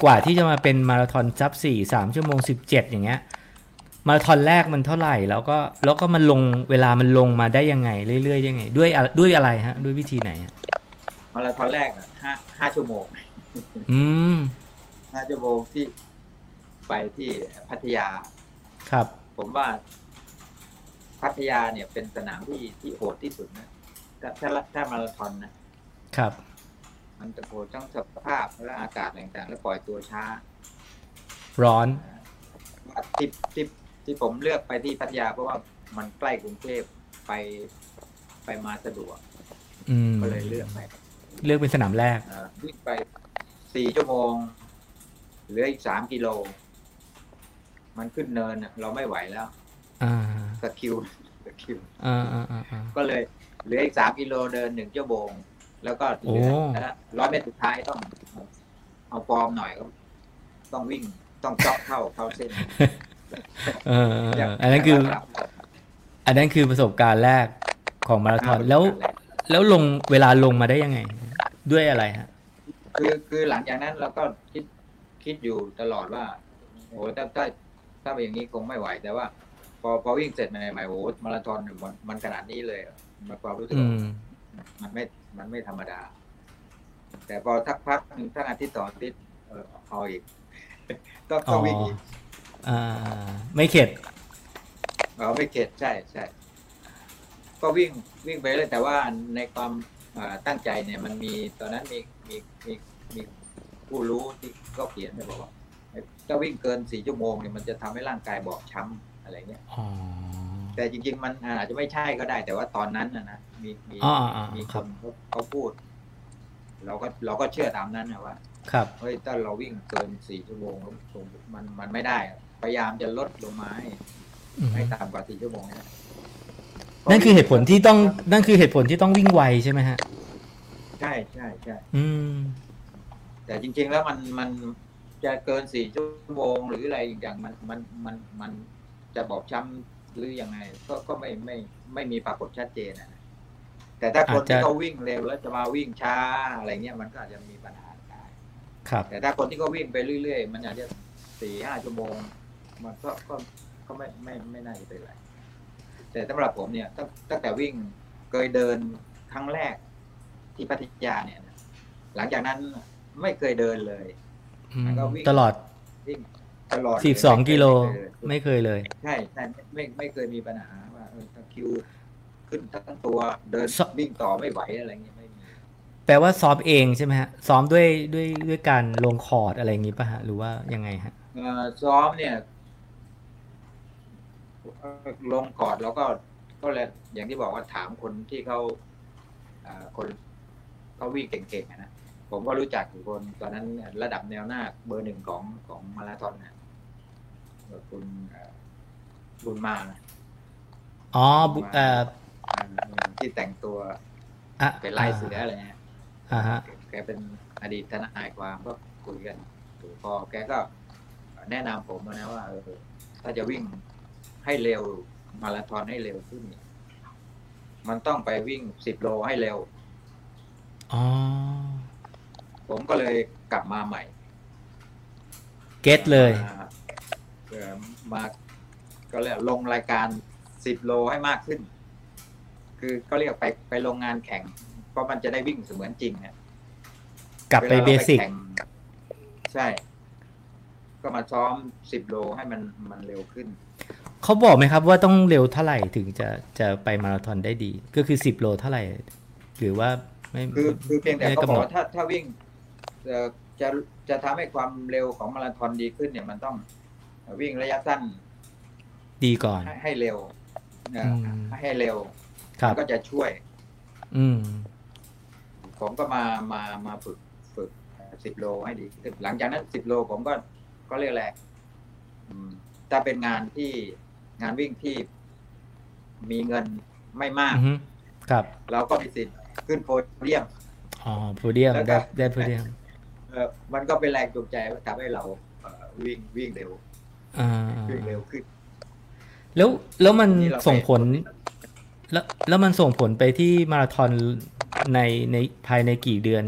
กว่าที่จะมาเป็นมาราธอนซับสี่สามชั่วโมงสิบเจ็ดอย่างเงี้ยมาราธอนแรกมันเท่าไหร่ แล้วก็แล้วก็มันลงเวลามันลงมาได้ยังไง เรื่อยๆยังไง ด้วยอะด้วยอะไรฮะ ด้วยวิธีไหนฮะ มาราธอนแรกอะห้าห้าชั่วโมงอืมห้าชั่วโมงที่ไปที่พัทยา ครับ ผมว่า พัทยาเนี่ยเป็นสนามที่ที่โหดที่สุดนะถ้าถ้าถ้ามาราธอนนะครับ มันจะโหดทั้งสภาพและอากาศอะไรต่างๆ แล้วปล่อยตัวช้า ร้อนที่ที่ที่ผมเลือกไปที่พัทยาเพราะว่ามันใกล้กรุงเทพไปไปมาสะดวกอืมก็เลยเลือกไป เลือกเป็นสนามแรกเอ่อวิ่งไปสี่ชั่วโมงเหลืออีกสามกิโล มันขึ้นเนินน่ะเราไม่ไหวแล้วอ่า skill skill อ่าอ่าอ่าอ่า ก็เลยเหลืออีกสามกิโลเดินหนึ่งชั่วโมงแล้วก็เหลือโอ้ นะร้อยเมตรสุดท้ายต้อง เอาฟอร์มหน่อยก็ต้องวิ่งต้องเจาะเข้าเข้าเส้นเออเออเอออันนั้นคือ อันนั้นคือประสบการณ์แรกของมาราธอนแล้ว แล้วลงเวลาลงมาได้ยังไง ด้วยอะไรฮะคือคือหลังจากนั้นเราก็คิดคิดอยู่ตลอดว่าโอ้ถ้าถ้าถ้าเป็นอย่างนี้คงไม่ไหว แต่ว่า พอพอวิ่งเสร็จใหม่ๆโอ้มาราธอนเนี่ยมันมันขนาดนี้เลยเหรอมันความรู้สึกอืว่ามมันไม่มันไม่ธรรมดา แต่พอทักพักหนึ่งทั้งอาทิตย์ต่ออาทิตย์เออเอาอีกต้องต้องวิ่งอีกอ่าไม่เข็ดเราไม่เข็ดใช่ใช่ก็วิ่งวิ่งไปเลยแต่ว่าในความอ่า ตั้งใจเนี่ยมันมีตอนนั้นมีมีมีมีผู้รู้ที่ก็เขียนไปบอกว่าถ้าวิ่งเกินสี่ชั่วโมงเนี่ยมันจะทำให้ร่างกายบอบช้ำอะไรเงี้ยอ๋อแต่จริง ๆ มันอาจจะไม่ใช่ก็ได้ แต่ว่าตอนนั้นนะนะมีมีอ่าอ่าอ่ามีคครันบเขาเขาพูด เราก็เราก็เชื่อตามนั้นนะว่า ครับเฮ้ยถ้าเราวิ่งเกินสี่ชั่วโมงมันมันไม่ได้อะพยายามจะลดลงมาให้อืมให้ต่ำกว่าสี่ชั่วโมงนะ นั่นคือเหตุผลที่ต้องนั่นคือเหตุผลที่ต้องวิ่งไวใช่ไหมฮะ ใช่ใช่ใช่อืม แต่จริง ๆ แล้วมันมันจะเกินสี่ชั่วโมงหรืออะไรอย่างมันมันมันมันจะบอบช้ำหรือยังไงก็ก็ไม่ไม่ไม่มีปรากฏชัดเจนนะแต่ถ้าคนอาจจะที่เขาวิ่งเร็วแล้วจะมาวิ่งช้าอะไรเงี้ยมันก็อาจจะมีปัญหาได้ครับ แต่ถ้าคนที่เขาวิ่งไปเรื่อย ๆ มันอาจจะสี่ห้าชั่วโมง มันก็ก็ก็ไม่ไม่ไม่น่าจะเป็นไร แต่สำหรับผมเนี่ยตั้งตั้งแต่วิ่งเคยเดินครั้งแรกที่พัทยาเนี่ย หลังจากนั้นไม่เคยเดินเลยอืมแล้วก็วิ่งตลอดวิ่งตลอดสิบสองไม่เคยกิโลไม่เคยไม่เคยเลย ใช่ใช่ไม่ไม่ไม่เคยมีปัญหาว่าเออตะคริวขึ้นทั้งตัวเดินสวิ่งต่อไม่ไหวอะไรเงี้ยไม่มีแปลว่าซ้อมเองใช่ไหมฮะ ซ้อมด้วยด้วยด้วยการลงคอร์ดอะไรอย่างงี้ป่ะฮะ หรือว่ายังไงฮะเอ่อซ้อมเนี่ยเอ่อ ลงกอดแล้วก็ก็เลยอย่างที่บอกว่าถามคนที่เขาอ่าคนเขาวิ่งเก่งๆอะนะผมก็รู้จักอยู่คนตอนนั้นระดับแนวหน้าเบอร์หนึ่งของของมาราธอนนะเอ่อคุณเอ่อบุญมานะอ๋อบุเอ่ออ่าที่แต่งตัวอะเป็นลายเสืออะไรเงี้ยอ่าฮะแกเป็นอดีตทนายความก็คุยกันถูกพอแกก็แนะนำผมนะว่าเออถ้าจะวิ่ง ให้เร็ว มาราธอนให้เร็วขึ้นเนี่ยมันต้องไปวิ่งสิบโลให้เร็วอ๋อผมก็เลยกลับมาใหม่ เก็ตเลยมาเอ่อมาก็เรียกลงรายการสิบโลให้มากขึ้น คือก็เรียกไปไปลงงานแข่ง เพราะมันจะได้วิ่งเสมือนจริงนะกลับไปวลาเบราสิกแข่งใช่ ก็มาซ้อมสิบโลให้มันมันเร็วขึ้น เขาบอกไหมครับว่าต้องเร็วเท่าไหร่ถึงจะจะไปมาราธอนได้ดี ก็คือสิบโลเท่าไหร่ หรือว่าไม่คือคือเพียงแต่ไม่เขากำบหอกนดว่าถ้าถ้าวิ่งเอ่อจะจะทำให้ความเร็วของมาราธอนดีขึ้นเนี่ยมันต้องวิ่งระยะสั้น ดีก่อน ให้ให้เร็วเอ่ออมให้เร็วครับมันก็จะช่วย อืมผมก็มามามาฝึกฝึกสิบโลให้ดีขึ้นหลังจากนั้นสิบโลผมก็ก็เรียกแหละอืมถ้าเป็นงานที่ งานวิ่งที่มีเงินไม่มากอือฮึครับ เราก็มีสิทธิ์ขึ้นโพเดียม อ๋อ โพเดียมแล้วก็ได้ได้โพเดียมเออมันก็เป็นแรงจูงใจว่าทำให้เราเอ่อวิ่งวิ่งเร็วอ่าวิ่งเร็วขึ้น แล้วแล้วมันที่เราส่งผลไปแล้วแล้วมันส่งผลไปที่มาราธอนในในภายในกี่เดือน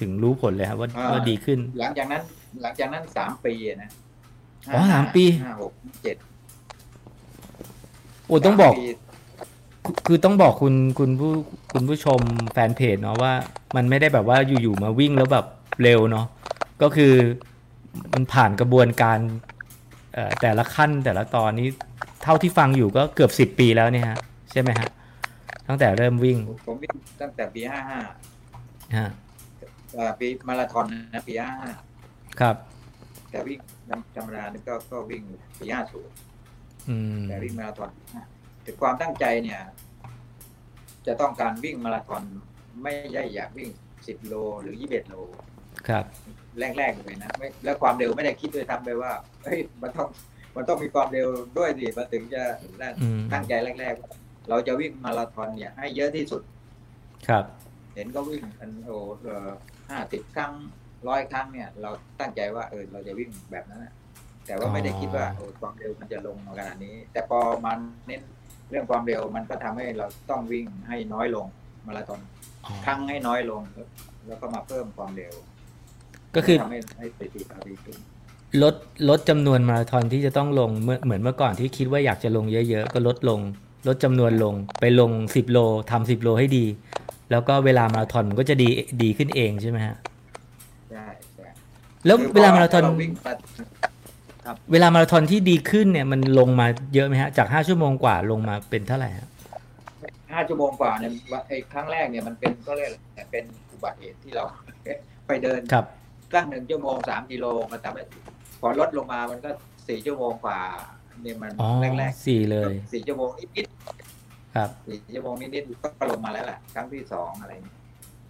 ถึงรู้ผลเลยครับว่าว่าดีขึ้น หลังจากนั้น หลังจากนั้นสามปีอะนะอ๋อสามปีห้าหกเจ็ด โอ้ต้องบอกสามปีคือคือต้องบอกคุณคุณผู้คุณผู้ชมแฟนเพจเนาะว่า มันไม่ได้แบบว่าอยู่ๆมาวิ่งแล้วแบบเร็วเนาะก็คือมันผ่านกระบวนการเอ่อแต่ละขั้นแต่ละตอนนี้เท่าที่ฟังอยู่ก็เกือบสิบปีแล้วเนี่ยฮะ ใช่ไหมฮะ ตั้งแต่เริ่มวิ่ง ผมวิ่งตั้งแต่ปีห้าห้าฮะปีมาราธอนนะปีห้าห้าครับ แต่วิ่งธรรมดานี่ก็ก็วิ่งปีห้าศูนย์อืม แต่วิ่งมาราธอนแต่ความตั้งใจเนี่ย จะต้องการวิ่งมาราธอนไม่ใช่อยากวิ่งสิบโลหรือยี่สิบโล ครับ แรกๆเลยนะไม่แล้วความเร็วไม่ได้คิดด้วยทำไปว่าเฮ้ยมันต้องมันต้องมีความเร็วด้วยสิมันถึงจะนั่นอืมตั้งใจแรก ๆ เราจะวิ่งมาราธอนเนี่ย ให้เยอะที่สุด ครับ เห็นก็วิ่งกันโอ้ห้าสิบครั้งร้อยครั้งเนี่ย เราตั้งใจว่าเออเราจะวิ่งแบบนั้นนะ แต่ว่าไม่ได้คิดว่าโอ้ความเร็วมันจะลงมาขนาดนี้ แต่พอมันเน้นเรื่องความเร็วมันก็ทำให้เราต้องวิ่งให้น้อยลงมาราธอนอ๋อครั้งให้น้อยลง แล้วก็มาเพิ่มความเร็ว ก็คือทำให้ให้สถิติเราดีขึ้นลดลดจำนวนมาราธอนที่จะต้องลงเมื่อเหมือนเมื่อก่อนที่คิดว่าอยากจะลงเยอะๆ ก็ลดลง ลดจำนวนลงไปลงสิบโลทำสิบโลให้ดี แล้วก็เวลามาราธอนมันก็จะดีดีขึ้นเองใช่ไหมฮะใช่ใช่แล้วคือเวลามาราธอนพเวิ่งมา เวลามาราธอนที่ดีขึ้นเนี่ยมันลงมาเยอะไหมฮะ จากห้าชั่วโมงกว่าลงมาเป็นเท่าไหร่ฮะห้าชั่วโมงกว่าเนี่ยว่าไอ้ครั้งแรกเนี่ยมันเป็นก็เรียกอะไรเป็นอุบัติเหตุที่เราไปเดินครับตั้งหนึ่งชั่วโมงสามกิโลมาทำให้พอลดลงมามันก็สี่ชั่วโมงกว่าเนี่ยมันอ๋อแรกสี่เลยๆสี่ชั่วโมงนิดครับๆสี่ชั่วโมงนิดๆก็ลงมาแล้วแหละครั้งที่สองอะไรอย่างเงี้ย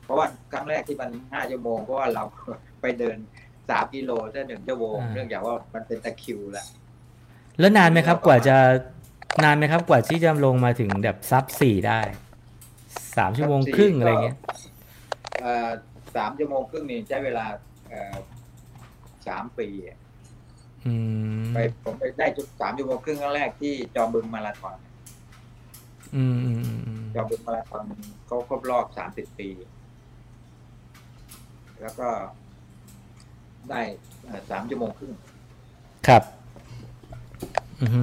เพราะว่าครั้งแรกที่มันห้าชั่วโมงเพราะว่าเราไปเดิน สามกิโลแค่หนึ่งชั่วโมงอ่าเนื่องจากว่ามันเป็นตะคริวแหละแล้วนานไหมครับ กว่าจะนานไหมครับ กว่าที่จะลงมาถึงแบบซับสี่ได้สามชั่วโมงครึ่งอะไรเงี้ยเอ่อสามชั่วโมงครึ่งนี่ใช้เวลาเอ่อสามปีอะอืมไปผมไปได้จุดสามชั่วโมงครึ่งครั้งแรกที่จอมบึงมาราธอนอืมอืมอืมอืมจอมบึงมาราธอนเขาครบรอบสามสิบปี แล้วก็ ได้เอ่อสามชั่วโมงครึ่งครับ อือฮึ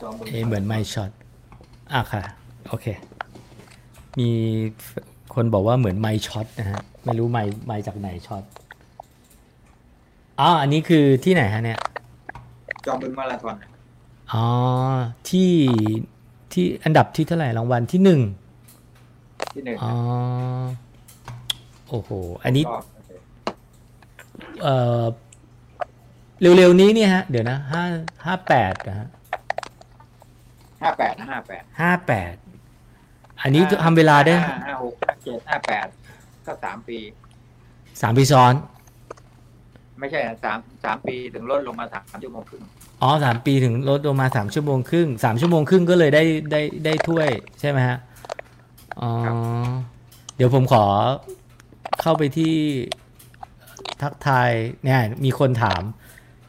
จอมบึงเอะเหมือนไม่ช็อตอะค่ะ โอเค มีคนบอกว่าเหมือนไม่ช็อตนะฮะ ไม่รู้ไม่ไม่จากไหนช็อตอ๋ออันนี้คือที่ไหนฮะเนี่ย จอมบึงมาราธอนอ๋อ ที่ที่อันดับที่เท่าไหร่รางวัลที่หนึ่งที่หนึ่งอ๋อ โอ้โห อันนี้รอบ เอ่อเร็วๆนี้เนี่ยฮะ เดี๋ยวนะห้าห้าแปดนะฮะห้าแปดนะห้าแปดห้าแปดอันนี้ทำเวลาได้ห้าหกห้าเจ็ดห้าแปดก็สามปีสามปีซ้อน ไม่ใช่อะสามสามปีถึงลดลงมาสามชั่วโมงครึ่งอ๋อสามปีถึงลดลงมาสามชั่วโมงครึ่งสามชั่วโมงครึ่งก็เลยได้ได้ได้ถ้วยใช่ไหมฮะอ๋อเดี๋ยวผมขอเข้าไปที่ ทักทายเนี่ยมีคนถาม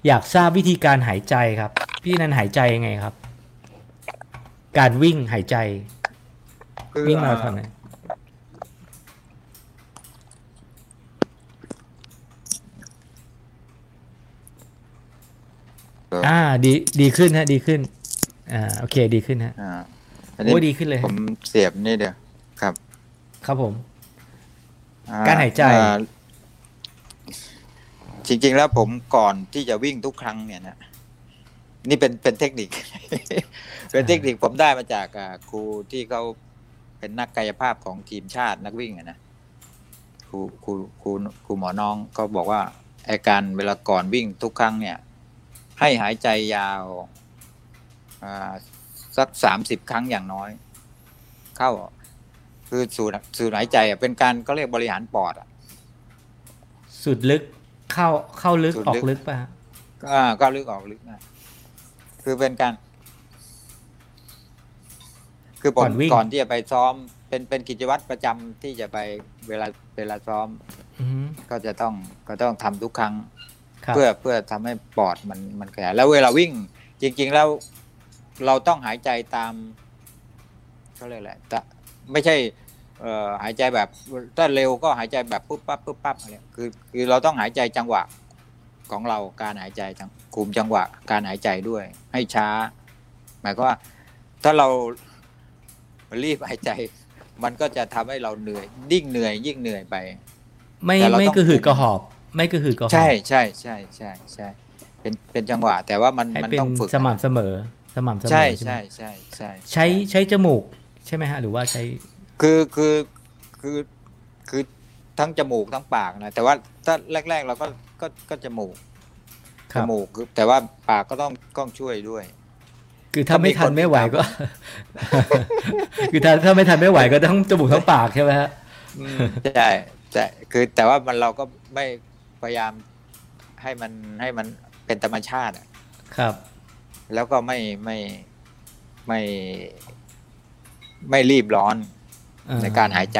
อยากทราบวิธีการหายใจครับ พี่นันหายใจยังไงครับ การวิ่งหายใจคือวิ่งมาราธเอ่อนอไหนอ่า ดีดีขึ้นฮะ ดีขึ้น อ่าโอเค ดีขึ้นฮะอ่าอันนี้โอ้ดีขึ้นเลย ผมเสียบนี่เดียวครับ ครับผมอ่การหายใจอ่า จริง ๆ แล้วผมก่อนที่จะวิ่งทุกครั้งเนี่ยนะนี่เป็นเป็นเทคนิค เป็นเทคนิคผมได้มาจากครูที่เขาเป็นนักกายภาพของทีมชาตินักวิ่งนะครูครูครูครูหมอน้องก็บอกว่าไอการเวลาก่อนวิ่งทุกครั้งเนี่ย ให้หายใจยาวสักสามสิบครั้งอย่างน้อย เข้า คือสูดสูดหายใจเป็นการก็เรียกบริหารปอดอสุดลึก เข้าเข้าลึกสุดออลึกกลึกป่ะฮะก็อ่าก็ลึกออกลึกนะคือเป็นการ คือผมก่อนที่จะไปซ้อม เป็นเป็นกิจวัตรประจำที่จะไปเวลาเวลาซ้อมอือฮึก็จะต้องก็ต้องทำทุกครั้งครับเพื่อเพื่อทำให้ปอดมันมันขยายแล้วเวลาวิ่ง จริง ๆ แล้วเราต้องหายใจตามเขาเรียกอะไรแต่ไม่ใช่เอ่อ หายใจแบบถ้าเร็วก็หายใจแบบปุ๊บปั๊บปุ๊บปั๊บอะไรคือคือเราต้องหายใจจังหวะของเราการหายใจจังคุมจังหวะ การหายใจด้วย ให้ช้า หมายความว่า ถ้าเรารีบหายใจ มันก็จะทำให้เราเหนื่อยยิ่งเหนื่อย ยิ่งเหนื่อยไป ไม่แต่เราไม่ต้องกระหืดกระหอบ ไม่กระหืดกระหอบใช่ใช่ใช่ใช่ใช่เป็นเป็นจังหวะ แต่ว่ามันให้มันเป็นต้องฝึกสม่ำเสมอ สม่ำเสมอใช่ใช่ไหมใช่ใช่ใช่ใช้ใช้จมูก ใช่ไหมฮะ หรือว่าใช้ คือคือคือคือทั้งจมูกทั้งปากนะแต่ว่าถ้าแรก ๆ เราก็ก็ก็จมูกคจรับมูกคือแต่ว่าปากก็ต้องต้องช่วยด้วย คือถ้าถ้ามีไม่ทันคนไม่ไหวติดตามก็ คือถ้าถ้าไม่ทันไม่ไหวก็ต้องจมูกทั้งปากใช่ไหมฮะใช่ใช่คือแต่ว่ามันเราก็ไม่พยายามให้มันให้มันเป็นธรรมชาติอะครับ แล้วก็ไม่ไม่ไม่ไม่รีบร้อนอ่า ในการหายใจ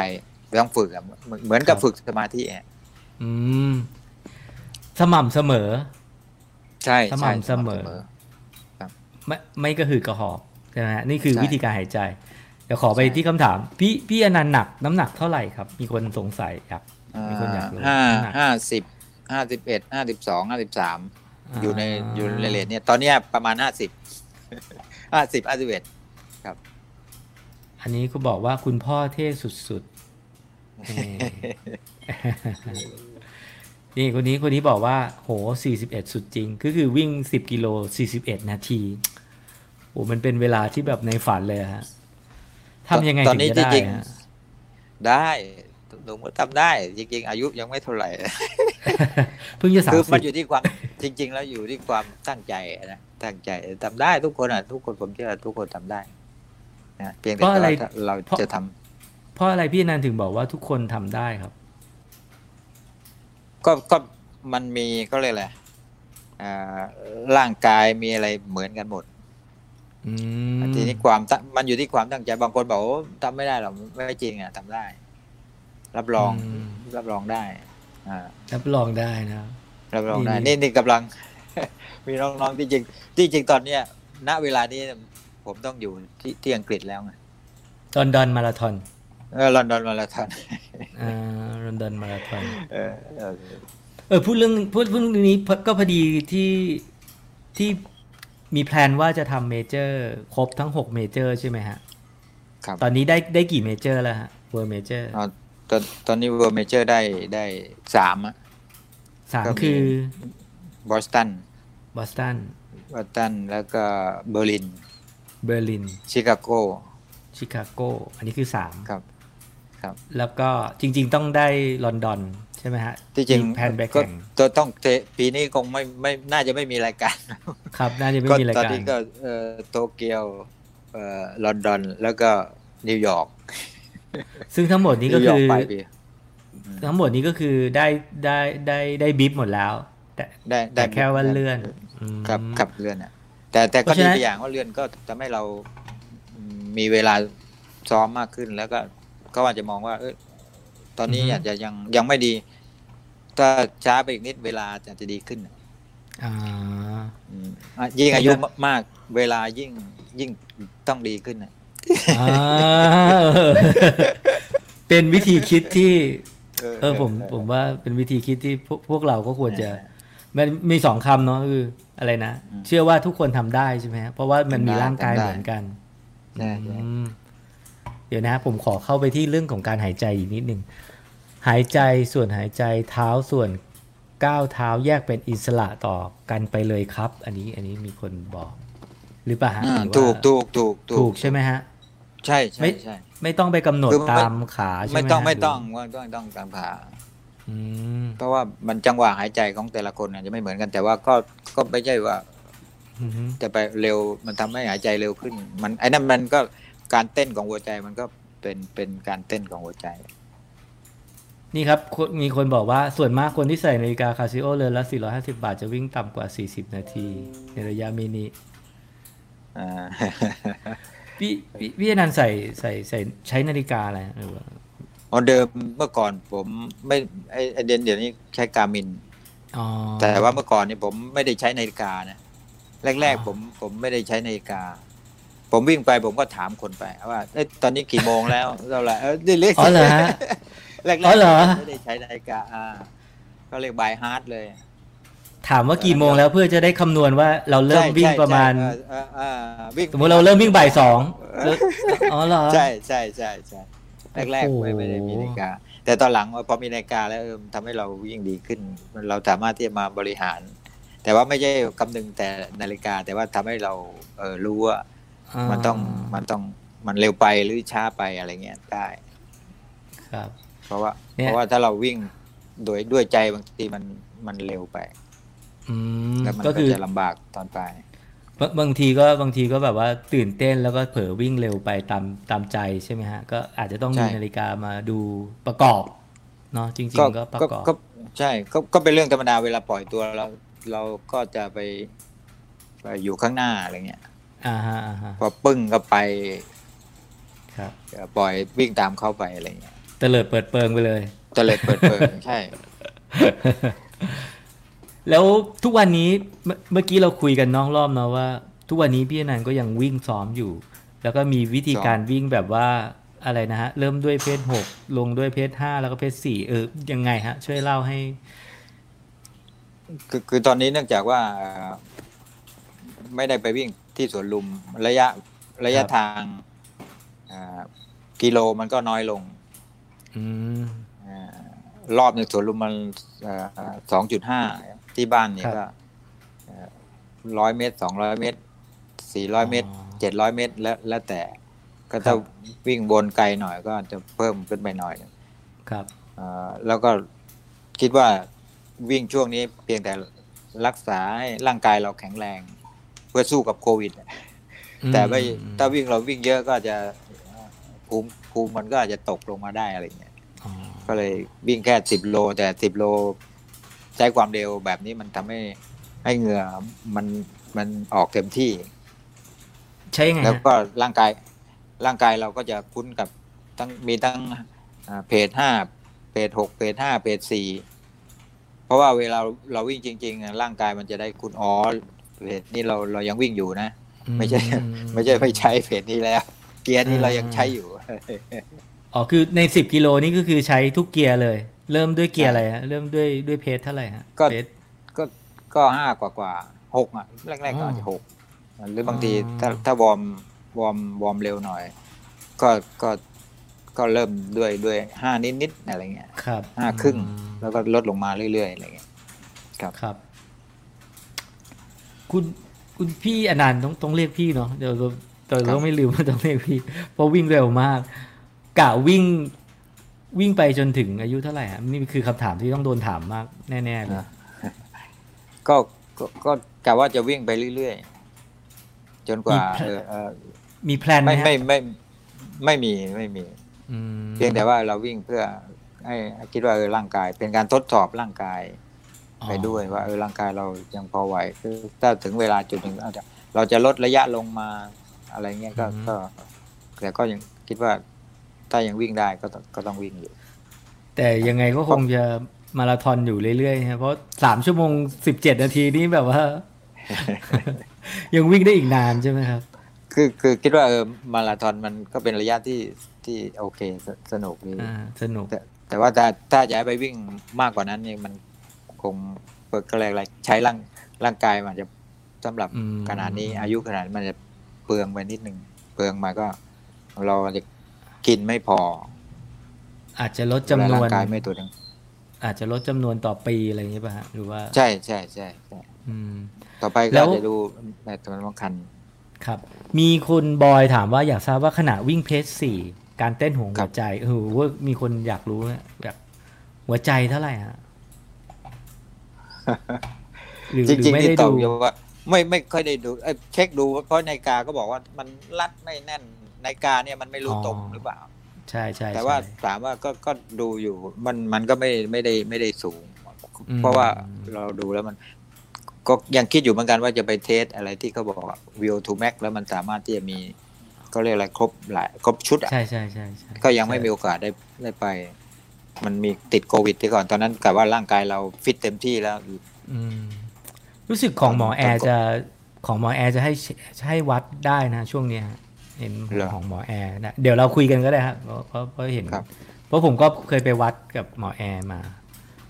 ต้องฝึกอะเหมือนเหมือนกับครับฝึกสมาธิอะอืม สม่ำเสมอ ใช่สใช่ม่ำเสมอไม่ไม่กระหืดกระหอบใช่ไหมฮะนี่คือใช่วิธีการหายใจเดี๋ยวขอไปใช่ที่คำถาม พี่พี่อนันต์หนักน้ำหนักเท่าไหร่ครับ มีคนสงสัยอยากมีคนอยากรู้ห้าน้ำหนักห้าสิบห้าสิบเอ็ดห้าสิบสองห้าสิบสามาอยู่ในอยู่ในเลทเนี่ย ตอนเนี้ยประมาณห้าสิบห้าสิบห้าสิบเอ็ด อันนี้คุณบอกว่าคุณพ่อเท่สุดๆนี่นี่คนนี้คนนี้บอกว่า โห 41 สุดจริง ก็คือวิ่ง 10 กิโล 41 นาที โอ้มันเป็นเวลาที่แบบในฝันเลยอะฮะทำยังไงตอนถึงนี้จะได้จริงฮะได้หนูก็ทำได้ จริง ๆ อายุยังไม่เท่าไหร่เพิ่งจะสามคือสิมันบอยู่ที่ความจริง ๆ แล้วอยู่ที่ความตั้งใจนะตั้งใจทำได้ทุกคนอะ ทุกคนผมเชื่อทุกคนทำได้ นะเพียงแต่เพราะอะไรว่าเราเพราะจะทำเพราะอะไรพี่อนันต์ถึงบอกว่าทุกคนทำได้ครับ ก็ก็มันมีก็เลยแหละไรอ่าร่างกายมีอะไรเหมือนกันหมดอืมทีนี้ความตั้งมันอยู่ที่ความตั้งใจบางคนบอกว่าทำไม่ได้หรอกไม่จริงอะทำได้ รับรองมรับรองได้อ่ารับรองได้นะรับรองได้นี่นี่นี่กำลัง มีน้องๆที่จริงที่จริงตอนเนี้ย ณเวลานี้ ผมต้องอยู่ที่ที่อังกฤษแล้วไงลอนดอนมาราธอนเออลอนดอนมาราธอนอ่าลอนดอนมาราธอนเออเออเออพูดเรื่องพูดพูดเรื่องนี้พก็พอดีที่ที่มี plan ว่าจะทำ major ครบทั้ง6 major ใช่ไหมฮะครับตอนนี้ได้ได้กี่ major แล้วฮะ world majorเอาตอนตอนนี้ world major ได้ได้สามอะสามก็มีคือบอสตันบอสตันบอสตันแล้วก็เบอร์ลิน เบอร์ลิน ชิคาโก ชิคาโก อันนี้คือสามครับ ครับ แล้วก็จริง ๆ ต้องได้ลอนดอนใช่ไหมฮะ ที่จริงมี plan ไปก็แข่งก็ต้องเตะปีนี้คงไม่ไม่น่าจะไม่มีรายการ ครับ น่าจะไม่ก็มีรายตอนการนี้ก็เอ่อโตเกียวเอ่อลอนดอน แล้วก็นิวยอร์ก ซึ่งทั้งหมดนี้ก็นิวยอคืร์อปลายปีทั้งหมดนี้ก็คือได้ได้ได้ได้ bib หมดแล้ว แต่ได้ได้แต่แค่ว่าเลื่อนอืมครับครับเลื่อนอะ แต่แต่เพก็ราะฉะดีนั้นไปอย่างว่าเลื่อนก็ทำให้เราอืมมีเวลาซ้อมมากขึ้นแล้วก็ก็ว่าจะมองว่า เอยตอนนี้อาจจะยังยังไม่ดี ถ้าช้าไปอีกนิดเวลาอาจจะดีขึ้นอ่าอืมอะยิ่งอายุแต่มากเวลายิ่งยิ่งต้องดีขึ้นน่ะอ่าเป็นวิธีคิดที่ เออผมผมว่าเป็นวิธีคิดที่พวกพวกเราก็ควรจะ มันมีสองคำเนาะคืออะไรนะ เชื่อว่าทุกคนทำได้ใช่ไหมฮะเพราะว่ามันมีร่างกายเหมือนกันใช่ใช่อืมเดี๋ยวนะ ผมขอเข้าไปที่เรื่องของการหายใจอีกนิดหนึ่งหายใจส่วนหายใจเท้าส่วนก้าวเท้าแยกเป็นอิสระต่อกันไปเลยครับ อันนี้อันนี้มีคนบอก หรือเปล่าฮะอ่าหรือว่าถูกถูกถูกถูกใช่ไหมฮะ ใช่ไม่ใช่ใช่ไม่ต้องไปกำหนดคือไม่ตามขาใช่ไหมไม่ต้องฮะไม่ต้องหรืว่าต้องต้องการผ่าอืม เพราะว่ามันจังหวะหายใจของแต่ละคนอาจจะไม่เหมือนกันแต่ว่าก็ก็ไม่ใช่ว่าอือฮึจะไปเร็วมันทำให้หายใจเร็วขึ้น มันไอ้นั่นมันก็การเต้นของหัวใจมันก็เป็นเป็นการเต้นของหัวใจ นี่ครับคนมีคนบอกว่าส่วนมากคนที่ใส่นาฬิกาคาซิโอเรือนละ 450 บาทจะวิ่งต่ำกว่า 40 นาที ในระยะมินิอ่าพี่พี่พี่อนันต์ใส่ใส่ใส่ใช้นาฬิกาอะไรหรือว่า อ๋อเดิมเมื่อก่อนผมไม่ไอไอเดนเดี๋ยวนี้ใช้การมินอ๋อแต่ว่าเมื่อก่อนนี่ผมไม่ได้ใช้นาฬิกานะแรกอ๋อๆผมผมไม่ได้ใช้นาฬิกา ผมวิ่งไปผมก็ถามคนไปว่าเอ้ยตอนนี้กี่โมงแล้วเราละเออเรียกอ๋อเหรอฮะแรกอ๋อเหรอๆไม่ได้ใช้นาฬิกาอ่าก็เรียกบายฮาร์ดเลย ถามว่ากี่โมงแล้วเพื่อจะได้คำนวณว่าเราเริ่มใช่วิ่งใช่ประมาณใช่เออเออเออวิ่งสมมติเราเริ่มวิ่งบ่ายสองแล้วอ๋อเหรอใช่ใช่ใช่ใช่ แรกโอ้ๆโหไม่ไม่ได้มีนาฬิกา แต่ตอนหลังพอมีนาฬิกาแล้วเออทำให้เราวิ่งดีขึ้น เราสามารถที่จะมาบริหาร แต่ว่าไม่ใช่คำนึงแต่นาฬิกา แต่ว่าทำให้เราเออรู้ว่ามันต้องมันต้องมันเร็วไปหรือช้าไปอะไรเงี้ยได้ ครับ เพราะว่าเนี่ยเพราะว่าถ้าเราวิ่งโดยด้วยใจบางทีมันมันเร็วไปอืมแล้วมันก็ก็คือจะลำบากตอนปลาย บางบางทีก็บางทีก็แบบว่าตื่นเต้นแล้วก็เผลอวิ่งเร็วไปตามตามใจใช่ไหมฮะ ก็อาจจะต้องมีนาฬิกามาดูประกอบเนาะจริง ๆ ก็ประกอบก็ใช่ก็ก็เป็นเรื่องธรรมดาเวลาปล่อยตัวเราเราก็จะไปไปอยู่ข้างหน้าอะไรเงี้ยอ่าฮะอ่าฮะพอปึ้งก็ไป ครับปล่อยวิ่งตามเข้าไปอะไรเงี้ยเตลิดเปิดเปิงไปเลยตะเลิดเปิดเปิงใช่ แล้วทุกวันนี้เมื่อเมื่อกี้เราคุยกันน้องรอบเนาะว่า ทุกวันนี้พี่อนันต์ก็ยังวิ่งซ้อมอยู่ แล้วก็มีวิธีการวิ่งแบบว่าอะไรนะฮะ เริ่มด้วยเพจหกลงด้วยเพจห้าแล้วก็เพจสี่เออยังไงฮะ ช่วยเล่าให้ คือคือตอนนี้เนื่องจากว่าเอ่อไม่ได้ไปวิ่งที่สวนลุมระยะระยะครับทางอ่ากิโลมันก็น้อยลงอืมอารอบหนึ่งสวนลุมมันสองจุดห้า ที่บ้านเนี่ยครับก็ร้อยเมตรสองร้อยเมตรสี่ร้อยเมตรอ๋อเจ็ดร้อยเมตรแล้วแล้วแต่ ก็ครัถ้าบวิ่งบนไกลหน่อยก็จะเพิ่มขึ้นไปหน่อยหนึ่งครับเอ่อแล้วก็คิดว่าวิ่งช่วงนี้เพียงแต่รักษาให้ร่างกายเราแข็งแรง เพื่อสู้กับโควิด แต่ไม่อืถ้าวิ่งเราวิ่งเยอะก็จะภูมิภูมิมันก็อาจจะตกลงมาได้อะไรเงี้ยอ๋อก็เลยวิ่งแค่สิบโล แต่สิบโล ใช้ความเร็วแบบนี้มันทำให้ให้เหงื่อมันมันออกเต็มที่ ใช่ไงแล้วฮะก็ร่างกายร่างกายเราก็จะคุ้นกับทั้งมีทั้งอ่าเพจห้าเพจหกเพจห้าเพจสี่เพราะว่าเวลาเราวิ่งจริงๆอะร่างกายมันจะได้คุ้นอ๋อ pace นี้เราเรายังวิ่งอยู่นะ ไม่ใช่อืไม่ใช่ไม่ใช้ pace นี้แล้ว เกียร์นี้เรายังใช้อยู่อ๋อคือในสิบกิโลนี่ก็คือใช้ทุกเกียร์เลย เริ่มด้วยเกียร์อะไรฮะเริ่มด้วยด้วย pace เท่าไหร่ฮะก็ pace ก็ก็ห้ากว่ากว่าหกอะแรกๆก็อาจจะหกหรือบางทีอ๋อถ้าถ้า warm warm warm เร็วหน่อย ก็ก็ก็เริ่มด้วยด้วยห้านิดๆอะไรเงี้ยครับห้าครึ่งอืมแล้วก็ลดลงมาเรื่อยๆอะไรเงี้ยครับครับ คุณคุณพี่อนันต์ต้องต้องเรียกพี่เนาะเดี๋ยวเราแต่เราต้องไม่ลืมว่าต้องเรียกพี่เพราะวิ่งเร็วมากกะวิ่ง วิ่งไปจนถึงอายุเท่าไหร่ฮะนี่คือคำถามที่ต้องโดนถามมากแน่ๆเลยก็ก็ก็กะว่าจะวิ่งไปเรื่อยๆจนกว่ามีแพลนเออเออมีแพลนไหมไม่ฮะไม่ไม่ไม่มีไม่มีอืมเพียงแต่ว่าเราวิ่งเพื่อให้ให้คิดว่าเออร่างกาย เป็นการทดสอบร่างกาย ไปด้วยว่าเออร่างกายเรายังพอไหวคือถ้าถึงเวลาจุดหนึ่งอาจจะเราจะลดระยะลงมาอะไรเงี้ยก็ก็ แต่ก็ยังคิดว่า ถ้ายังวิ่งได้ก็ต้องก็ต้องวิ่งอยู่ แต่ยังไงก็คงจะมาราธอนอยู่เรื่อยๆฮะเพราะสามชั่วโมงสิบเจ็ดนาทีนี้แบบว่า ยังวิ่งได้อีกนานใช่ไหมครับ คือคือคิดว่าเออมาราธอนมันก็เป็นระยะที่ที่โอเคสสนุกดีอ่าสนุก แต่แต่ว่าถ้าถ้าจะให้ไปวิ่งมากกว่านั้นเนี่ยมันคงเปิดก็แรกอะไรใช้ร่างร่างกายมันจะสำหรับอืมขนาดนี้อายุขนาดนี้มันจะเปลืองไปนิดนึงเปลืองมาก็ เราจะ กินไม่พอ อาจจะลดจำนวนร่างกายไม่ตัวหนึงอาจจะลดจำนวนต่อปีอะไรอย่างเงี้ยป่ะฮะหรือว่า ใช่ใช่ใช่ใช่อืมต่อไปแล้ก็วจะดูในตัวสำคัญครับ มีคุณบอยถามว่าอยากทราบว่าขณะวิ่งเพจสี่การเต้นของหัวใจเออว่ามีคนอยากรู้นะแบบหัวใจเท่าไหร่ฮะหรือจหรือริงๆไม่นี่ได้ตอดูบอยู่ว่า ไม่ไม่ค่อยได้ดูเอ้ยเช็คดูเพราะนาฬิกาก็บอกว่ามันรัดไม่แน่น นาฬิกาเนี่ยมันไม่รู้ตรงหรือเปล่า ใช่ใช่แต่ว่าใช่ถามว่าก็ก็ดูอยู่มันมันก็ไม่ไม่ได้ไม่ได้สูงอืมเพราะว่าเราดูแล้วมัน ก็ยังคิดอยู่เหมือนกันว่าจะไป test อะไรที่เขาบอกวิวทูแม็กแล้วมันสามารถที่จะมีก็เรียกอะไรครบหลายครบชุดอะใช่ใช่ใช่ใช่ก็ยังไม่มีโอกาสได้ได้ไป มันมีติดโควิดที่ก่อนตอนนั้นกับว่าร่างกายเราฟิตเต็มที่แล้วอืมรู้สึกของหมอแอร์ตอนจะของหมอแอร์จะให้ให้วัดได้นะช่วงเนี้ย เห็นเหรอของหมอแอร์นะเดี๋ยวเราคุยกันก็ได้ครับเพราะเพราะเพราะเห็นครับเพราะผมก็เคยไปวัดกับหมอแอร์มา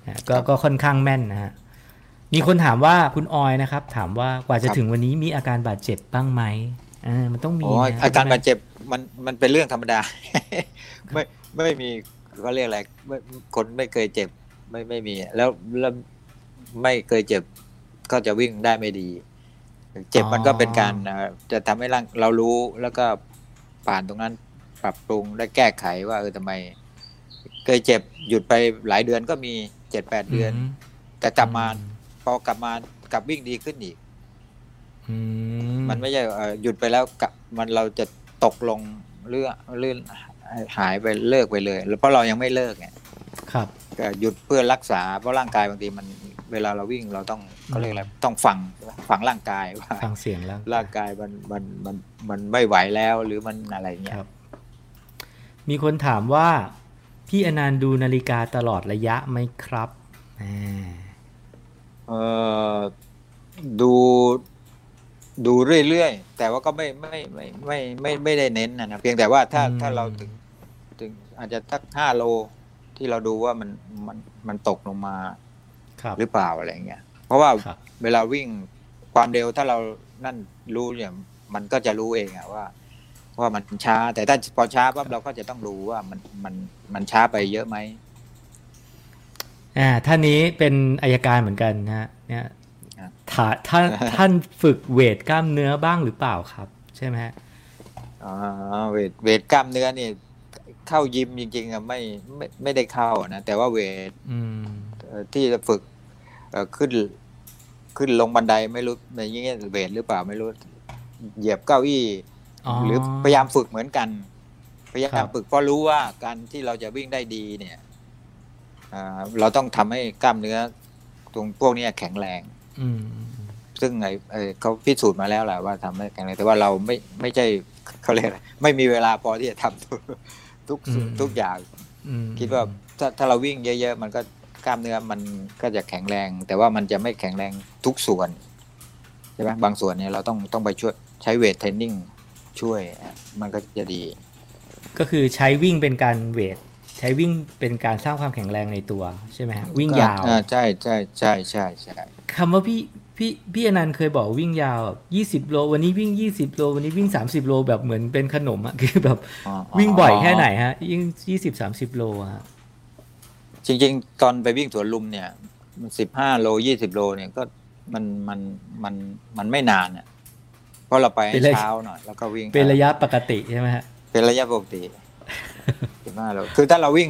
นะก็ก็ค่อนข้างแม่นนะฮะมีคนถามว่าคุณออยนะครับ ถามว่ากว่าจะถึงวันนี้มีอาการบาดเจ็บบ้างไหมอ่ามันต้องมีโอ้ยนะอาการบาดเจ็บมันมันเป็นเรื่องธรรมดา ไม่ไม่มีเขาเรียกอะไรไม่คนไม่เคยเจ็บ ไม่ไม่มี แล้วแล้วไม่เคยเจ็บก็จะวิ่งได้ไม่ดี เจ็บมันก็เป็นการเอ่อจะทำให้ร่างเรารู้แล้วก็ผ่านตรงนั้นปรับปรุงได้แก้ไขว่าเออทำไม เคยเจ็บหยุดไปหลายเดือนก็มีเจ็ดแปดเดือนมแต่กลับมาพอกลับมากลับวิ่งดีขึ้นอีกอืมันไม่ใช่เอ่อหยุดไปแล้วกะมันเราจะตกลงเลื่อนเลื่อนหายไปเลิกไปเลยแล้วเพราะเรายังไม่เลิกไงครับก็หยุดเพื่อรักษาเพราะร่างกายบางทีมัน เวลาเราวิ่งเราต้องเขาเรียกอะไรต้องฟังฟังร่างกายว่าฟังเสียงแล้วร่างกายมันมันมันมันไม่ไหวแล้วหรือมันอะไรเงี้ยครับมีคนถามว่าพี่อนันต์ดูนาฬิกาตลอดระยะไหมครับอ่าเออดูดูเรื่อยๆ แต่ว่าก็ไม่ไม่ไม่ไม่ไม่ไม่ได้เน้นนะนะเพียงแต่ว่าถ้าถ้าเราถึงถึงอาจจะสักห้าโลที่เราดูว่ามันมันมันตกลงมาครับ หรือเปล่าอะไรเงี้ยเพราะว่าครับเวลาวิ่งความเร็วถ้าเรานั่นรู้เนี่ย มันก็จะรู้เองอะว่าว่ามันช้า แต่ถ้าพอช้าปั๊บเราก็จะต้องรู้ว่ามันมันมันช้าไปเยอะไหมอ่าท่านนี้เป็นอายการเหมือนกันนะฮะเนี่ยครับถ้าท่านท่านฝึกเวทกล้ามเนื้อบ้างหรือเปล่าครับ ใช่ไหมฮะอ๋อเวทเวทกล้ามเนื้อนี่เข้ายิมจริงๆอะไม่ไม่ไม่ได้เข้านะแต่ว่าเวท อืมเอ่อ ที่จะฝึกเอ่อขึ้นขึ้นลงบันไดไม่รู้ในอย่างเงี้ยเวทหรือเปล่าไม่รู้เหยียบเก้าอี้อ๋อหรือพยายามฝึกเหมือนกัน พยายาครัมบฝึกเพราะรู้ว่าการที่เราจะวิ่งได้ดีเนี่ยอ่าเราต้องทำให้กล้ามเนื้อ ตรงพวกเนี้ยแข็งแรงอืมซึ่งไอ้ไอ้เขาพิสูจน์มาแล้วแหละว่าทำให้แข็งแรงแต่ว่าเราไม่ไม่ใช่เขาเรียกอะไรไม่มีเวลาพอที่จะทำทุกทุกสิ่งทุกอย่างอืมคิดว่าถ้าถ้าเราวิ่งเยอะ ๆ มันก็ กล้ามเนื้อมันก็จะแข็งแรง แต่ว่ามันจะไม่แข็งแรงทุกส่วนใช่ไหมบางส่วนเนี่ยเราต้องต้องไปช่วยใช้เวทเทรนนิ่งช่วยอะมันก็จะดี ก็คือใช้วิ่งเป็นการเวทใช้วิ่งเป็นการสร้างความแข็งแรงในตัวใช่ไหมฮะวิ่งยาวอ่ใช่ใช่ใช่ใช่ใช่คำว่าพี่พี่พี่อนันต์เคยบอกวิ่งยาวยี่สิบโล วันนี้วิ่งยี่สิบโล วันนี้วิ่งสามสิบโลแบบเหมือนเป็นขนมอะคือแบบอ๋อวิ่งบ่อยแค่ไหนฮะยิ่งยี่สิบสามสิบโลอะฮะ จริง ๆ ตอนไปวิ่งสวนลุมเนี่ยสิบห้าโลยี่สิบโลเนี่ยก็มันมันมันมันไม่นานอะเพราะเราไปให้เช้าหน่อยแล้วก็วิ่งเป็นระยะปกติใช่ไหมฮะเป็นระยะปกติสิบห้าโลคือถ้าเราวิ่ง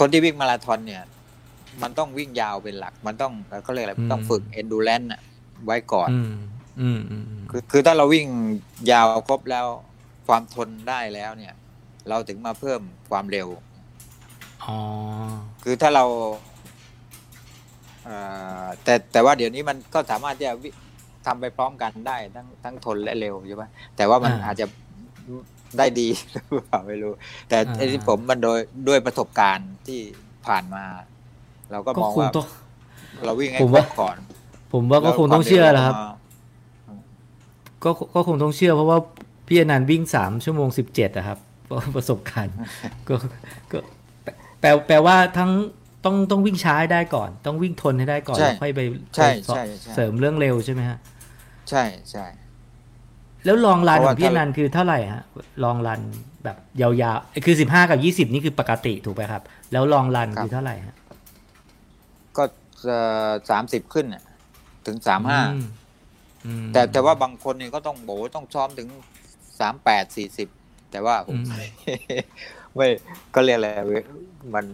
คนที่วิ่งมาราธอนเนี่ย มันต้องวิ่งยาวเป็นหลัก มันต้องเขาเรียกอะไรอืมต้องฝึก endurance อะไว้ก่อนอืมอืมอืมอืมคือคือถ้าเราวิ่งยาวครบแล้วความทนได้แล้วเนี่ย เราถึงมาเพิ่มความเร็ว อ๋อคือถ้าเราเอ่อแต่แต่ว่าเดี๋ยวนี้มันก็สามารถที่จะวิทำไปพร้อมกันได้ทั้งทั้งทนและเร็วใช่ไหมแต่ว่ามันอาจจะได้ดีหรือเปล่าไม่รู้ แต่ไอ้ที่ผมมันโดยด้วยประสบการณ์ที่ผ่านมา เราก็ก็มองคงว่าต้องเราวิ่งให้ผมครว่าบก่อน ผมว่าก็คงต้องเชื่อแหละครับวามเวก็ก็คงต้องเชื่อเพราะว่าพี่อนันต์วิ่งสามชั่วโมงสิบเจ็ดอะครับเพราะประสบการณ์ ก็ก็ แปลแปลว่าทั้งต้องต้องวิ่งช้าให้ได้ก่อน ต้องวิ่งทนให้ได้ก่อนใช่แล้วค่อยไปใช่ไปใช่ใช่เสริมเรื่องเร็วใช่ไหมฮะ ใช่ใช่แล้วลองรันเพราะขว่าองพี่ถ้าอนันต์คือเท่าไหร่ฮะลองรันแบบยาวๆคือสิบห้ากับยี่สิบนี่คือปกติถูกไหมครับ แล้วลองรันคือเท่าไหร่ฮะก็สามสิบขึ้นน่ะถึงสามห้าอืมอืมแต่แต่ว่าบางคนเนี่ยก็ต้องโบต้องซ้อมถึงสามแปดสี่สิบ แต่ว่าผมอืมไม่ก็เรียกอะไรเว้ยมัน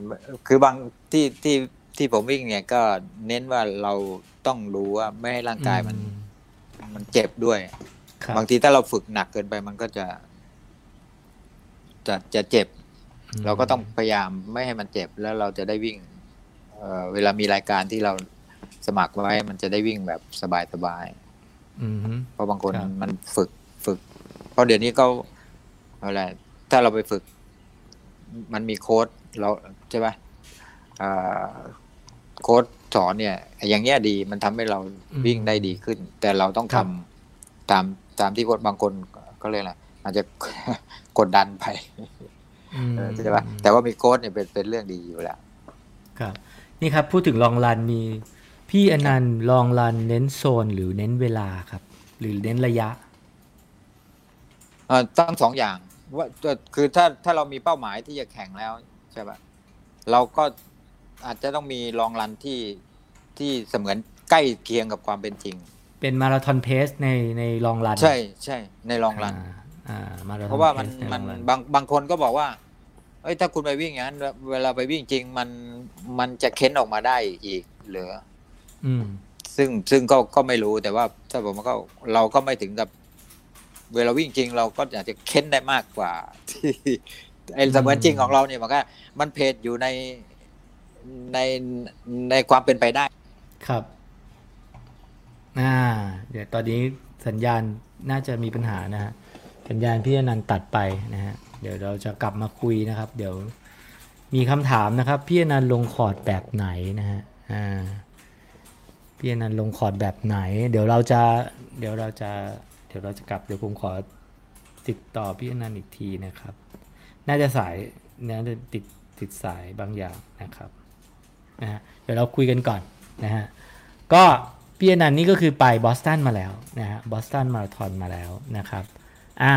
คือบางที่ที่ที่ผมวิ่งเนี่ยก็เน้นว่าเราต้องรู้ว่าไม่ให้ร่างกายมันอืมมันเจ็บด้วยครับบางทีถ้าเราฝึกหนักเกินไปมันก็จะ จะจะเจ็บมเราก็ต้องพยายามไม่ให้มันเจ็บแล้วเราจะได้วิ่งเอ่อเวลามีรายการที่เราสมัครไว้ มันจะได้วิ่งแบบสบายๆอืมฮึเพราะบางคนครับมันฝึกฝึก เพราะเดี๋ยวนี้ เขาอะไรถ้าเราไปฝึก มันมีโค้ดเราใช่ปะอ่าโค้ดสอนเนี่ย อย่างเงี้ยดีมันทำให้เราวิ่งได้ดีขึ้น แต่เราต้องทำตามตามที่โค้ดบางคนก็เลยกอะไรอาจจะกดดันไปอืมเออใช่ปะแต่ว่ามีโค้ดเนี่ยเป็นเป็นเรื่องดีอยู่แล้ว ครับ นี่ครับพูดถึงลองรันมี พี่อนันต์ลองรันเน้นโซนหรือเน้นเวลาครับ หรือเน้นระยะเอ่อตั้งสองอย่าง ว่าคือถ้าถ้าเรามีเป้าหมายที่จะแข่งแล้วใช่ปะเราก็อาจจะต้องมีลองรันที่ที่เสมือนใกล้เคียงกับความเป็นจริง เป็นมาราธอนเพสในในลองรัน ใช่ใช่ในลองรันอ่าอ่ามาราธอนเพราะว่ามันเพสใมัน long run บางบางคนก็บอกว่าเอ้ยถ้าคุณไปวิ่งอย่างนั้น เวลาไปวิ่งจริงมันมันจะเค้นออกมาได้อีกเหรือ อืม ซึ่งซึ่งก็ก็ไม่รู้แต่ว่าถ้าผมก็เราก็ไม่ถึงกับ เวลาวิ่งจริงเราก็อาจจะเค้นได้มากกว่า ที่ไอ้เสมือนจริงของเราเนี่ยมันก็มันเพจอยู่ในในในความเป็นไปได้ ครับอ่าเดี๋ยวตอนนี้สัญญาณน่าจะมีปัญหานะฮะสัญญาณพี่อนันต์ตัดไปนะฮะเดี๋ยวเราจะกลับมาคุยนะครับ เดี๋ยวมีคำถามนะครับ พี่อนันต์ลงคอร์ดแบบไหนนะฮะอ่าพี่อนันต์ลงคอร์ดแบบไหน เดี๋ยวเราจะเดี๋ยวเราจะเดี๋ยวเราจะกลับเดี๋ยวผมขอติดต่อพี่อนันต์อีกทีนะครับ น่าจะสายน่าจะติดติดสายบางอย่างนะครับนะฮะเดี๋ยวเราคุยกันก่อนนะฮะก็พี่อนันต์นี่ก็คือไปบอสตันมาแล้วนะฮะบอสตันมาราธอนมาแล้วนะครับอ่า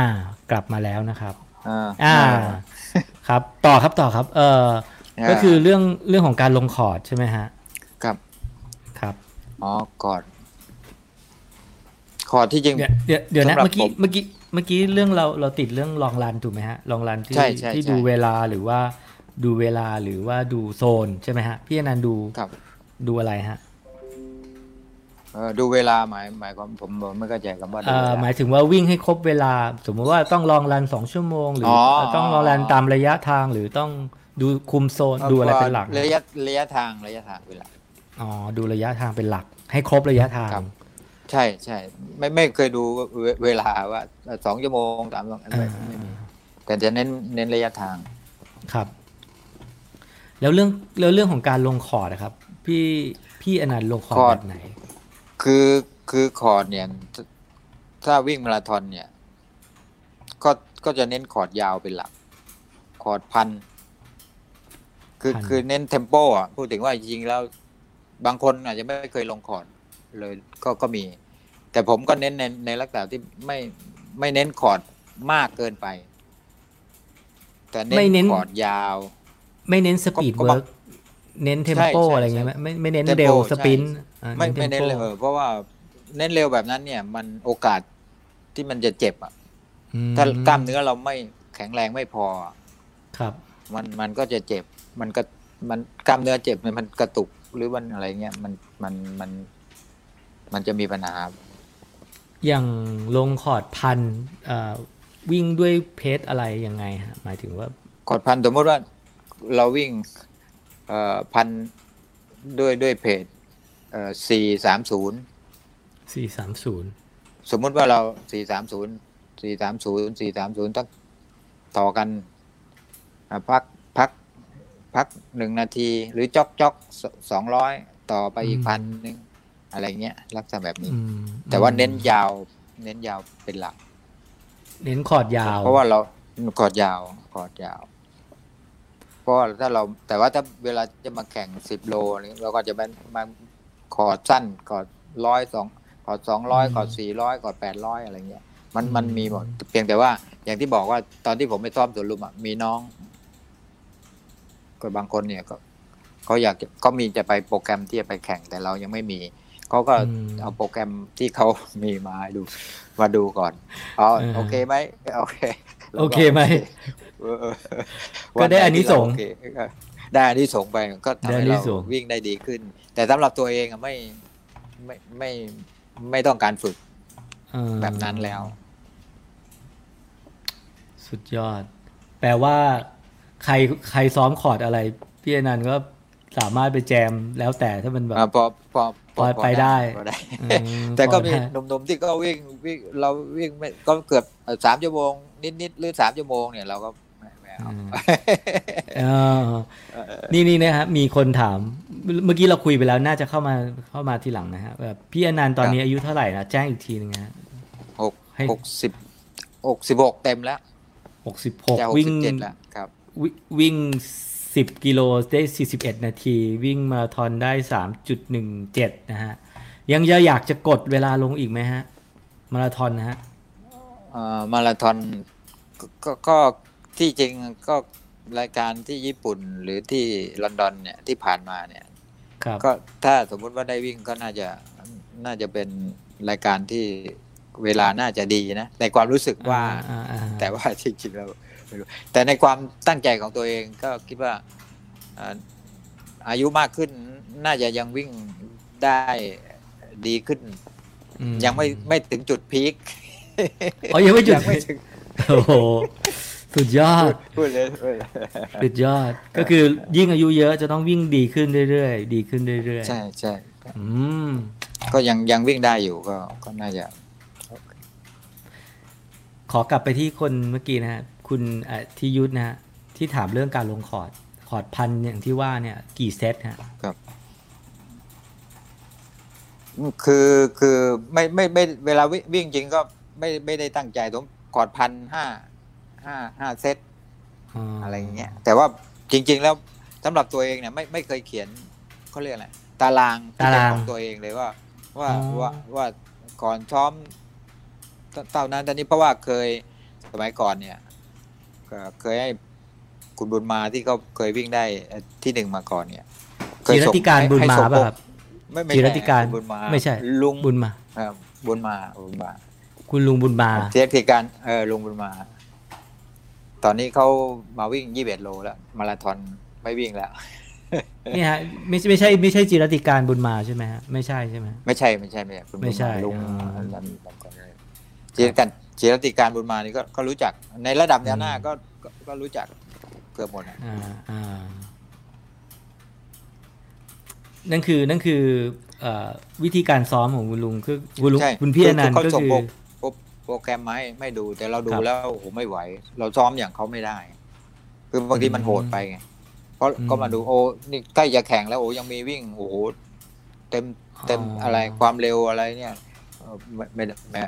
กลับมาแล้วนะครับอ่าอ่าครับต่อครับต่อครับเอออ่าก็คือเรื่องเรื่องของการลงคอร์ดใช่ไหมฮะครับครับอ๋อก่อน คอร์ดที่จริง เดี๋ยวเดี๋ยวเดี๋ยวนะสำหรับเมื่อกี้ผมเมื่อกี้เมื่อกี้เรื่องเราเราติดเรื่องลองรันถูกไหมฮะลองรันที่ใช่ใช่ที่ใช่ดูเวลาหรือว่าดูเวลาหรือว่าดูโซนใช่ไหมฮะพี่อนันต์ดูครับดูอะไรฮะเออดูเวลาหมายหมายความผมผมไม่เข้าใจคำว่าดูเอ่เวอลาหมายถึงว่าวิ่งให้ครบเวลา สมมติว่าต้องลองรันสองชั่วโมง หรือออต้องลองรันตามระยะทางหรือต้องดูคุมโซนดูอะไรเป็นหลักระยะระยะทางระยะทางเวลาอ๋อดูระยะทางเป็นหลัก ให้ครบระยะทางครับ ใช่ใช่ไม่ไม่เคยดูเวเวลาว่าสองชั่วโมงสามชั่วโมงอ่าไม่ไม่มีแต่จะเน้นเน้นระยะทางครับ แล้วเรื่องแล้วเรื่องของการลงคอร์ดนะครับ พี่พี่อนันต์ลง court court แบบไหน คือคือคอร์ดเนี่ยถ้าถ้าวิ่งมาราธอนเนี่ย ก็ก็จะเน้นคอร์ดยาวเป็นหลัก คอร์ดพัน คือพันคือเน้น tempo อะพูดถึงว่าจริงๆแล้ว บางคนอาจจะไม่เคยลงคอร์ด เลยก็ก็มี แต่ผมก็เน้นในในลักษณะที่ไม่ไม่เน้นคอร์ดมากเกินไป แต่เน้นไม่เน้นนคอร์ดยาว ไม่เน้น speed work เน้น tempo ใช่ใช่อะไรเงี้ยไหมไม่ไม่เน้น Tempo เร็วใช่ sprint อ่าไม่ไม่เน้น tempo เลยเออเพราะว่าเน้นเร็วแบบนั้นเนี่ย มันโอกาสที่มันจะเจ็บอะอืมถ้ากล้ามเนื้อเราไม่แข็งแรงไม่พอ ครับ มันมันก็จะเจ็บ มันก็มันกล้ามเนื้อเจ็บมันมันกระตุกหรือมันอะไรเงี้ยมันมันมัน มันจะมีปัญหา อย่างลงคอร์ดพันเอ่อวิ่งด้วยเพจอะไรยังไงฮะหมายถึงว่ากดพันสมมติว่าเราวิ่งเอ่อพันด้วยด้วยเพจเอ่อสี่สามศูนย์สี่สามศูนย์สมมุติว่าเราสี่สามศูนย์สี่สามศูนย์สี่สามศูนย์ต้องต่อกันอะพักพักพักหนึ่งนาที หรือจ็อกจ็อกสองร้อยต่อไปอีกพันหนึ่ง อะไรเงี้ยลักษณะแบบนี้อืมแต่ว่าเน้นยาว เน้นยาวเป็นหลัก เน้นคอร์ดยาว เพราะว่าเรากอดยาวกอดยาว เพราะว่าถ้าเราแต่ว่าถ้าเวลาจะมาแข่งสิบโลนี่เราก็จะเป็นมาขอดสั้นขอดร้อยสองขอดสองร้อยขอดสี่ร้อยขอดแปดร้อยอะไรเงี้ยมันมันมีหมดเพียงแต่ว่า อย่างที่บอกว่าตอนที่ผมไปซ้อมสวนลุมอะมีน้องก็บางคนเนี่ยก็เขาอยากจะก็มีจะไปโปรแกรมที่จะไปแข่งแต่เรายังไม่มี เขาก็อืมเอาโปรแกรมที่เขามีมาให้ดูมาดูก่อนอ๋อเออโอเคไหมโอเค โอเคไหมเออเออก็ได้วัหอานิสงส์ที่เาโอเคก็ได้อานิสงส์ไปก็ทำได้ให้อานิเราสงส์วิ่งได้ดีขึ้น แต่สำหรับตัวเองอะไม่ไม่ไม่ไม่ต้องการฝึกเออแบบนั้นแล้ว สุดยอด แปลว่า ใครใครซ้อมคอร์ดอะไร พี่อนันต์ก็สามารถไปแจมแล้วแต่ถ้ามันแบบอ่าพอพอ พอไปได้พอได้อืมแต่ก็พอมีได้หนุ่มๆที่ก็วิ่งวิ่งเราวิ่งไม่ก็เกือบสามชั่วโมงนิดๆหรือสามชั่วโมงเนี่ยเราก็ไม่ไม่เอาอืมเออนี่นี่นะฮะมีคนถาม เมื่อกี้เราคุยไปแล้วน่าจะเข้ามาเข้ามาทีหลังนะฮะแบบพี่อนันต์ตอนนี้อายุเท่าไหร่นะแจ้งอีกทีนึงนะฮะหกให้หกสิบหกสิบหกเต็มแล้วหกสิบหกจะหกวิ่งสิบเจ็ดแล้วครับวิวิ่ง สิบกิโลได้สี่สิบเอ็ดนาที วิ่งมาราธอนได้สามจุดหนึ่งเจ็ดนะฮะ ยังจะอยากจะกดเวลาลงอีกไหมฮะ มาราธอนนะฮะเอ่อมาราธอนก็ก็ก็ที่จริงก็รายการที่ญี่ปุ่นหรือที่ลอนดอนเนี่ยที่ผ่านมาเนี่ยครับก็ถ้าสมมุติว่าได้วิ่งก็น่าจะน่าจะเป็นรายการที่เวลาน่าจะดีนะในความรู้สึกว่าอ่อ่าแต่ว่าจริงๆแล้ว ไม่รู้แต่ในความตั้งใจของตัวเองก็คิดว่าอ่าอายุมากขึ้นน่าจะยังวิ่งได้ดีขึ้นอืยังไม่ไม่ถึงจุดพีคอ๋อยังไม่จุดยังไม่ถึงโอ้โหสุดยอดพูดเลยพูดเลยสุดยอดก็คือยิ่งอายุเยอะจะต้องวิ่งดีขึ้นเรื่อยๆดีขึ้นเรื่อยๆใช่ใช่อืมก็ยังยังวิ่งได้อยู่ก็ก็น่าจะขอกลับไปที่คนเมื่อกี้นะฮะ คุณเอ่อที่ยุทธนะฮะที่ถามเรื่องการลง court court พันอย่างที่ว่าเนี่ย กี่เซตฮะคือคือไม่ไม่ไม่เวลาวิ่งวิ่งจริงก็ไม่ไม่ได้ตั้งใจผมกอดพันห้าห้าห้าเซตอะไรอย่างเงี้ยแต่ว่าจริง ๆ แล้วสำหรับตัวเองเนี่ยไม่ไม่เคยเขียนเขาเรียกอะไรตารางที่เป็นของตัวเองเลยว่า ว่าอ๋อว่าว่าก่อนซ้อมเท่านั้นตอนนี้เพราะว่าเคยสมัยก่อนเนี่ยก็ เคยให้คุณบุญมาที่เขาเคยวิ่งได้ที่หนึ่งมาก่อนเนี่ยเคยจิรส่งติการให้บุญให้มาส่งป่ะครับไม่ไม่จิรใช่ติการบุญมาไม่ใช่ ลุงบุญมาครับบุญมาบุญมา คุณลุงบุญมาเทียบที่การเออลุงบุญมา ตอนนี้เขามาวิ่งยี่สิบเอ็ดโลแล้วมาราธอนไม่วิ่งแล้วนี่ฮะไม่ไม่ใช่ไม่ใช่จิรติการบุญมาใช่ไหมฮะไม่ใช่ใช่ไหมไม่ใช่ไม่ใช่ไม่ใช่คุณบุญไม่ใช่ลุงอ๋อลำลำก่อนเลยจิรกัน จิรติการบุญมานี่ก็ก็รู้จักในระดับแนวหน้าอืมก็ก็ก็รู้จักเกือบหมดอะอ่าอ่านั่นคือนั่นคือเอ่อวิธีการซ้อมของคุณลุงคือคุณลุงใช่คุณพี่อนันต์เขาก็ส่งคือโปรโปรโปรแกรมมาให้ไม่ดู แต่เราดูครับแล้วโอ้โหไม่ไหว เราซ้อมอย่างเขาไม่ได้ คือบางทีมันโหดไปไงเพราะอืมก็มาดูโอ้นี่ใกล้จะแข่งแล้วโอ้ยังมีวิ่งโอ้โหเต็มเต็มอ๋อออะไรความเร็วอะไรเนี่ยเออ ไม่ไม่ไม่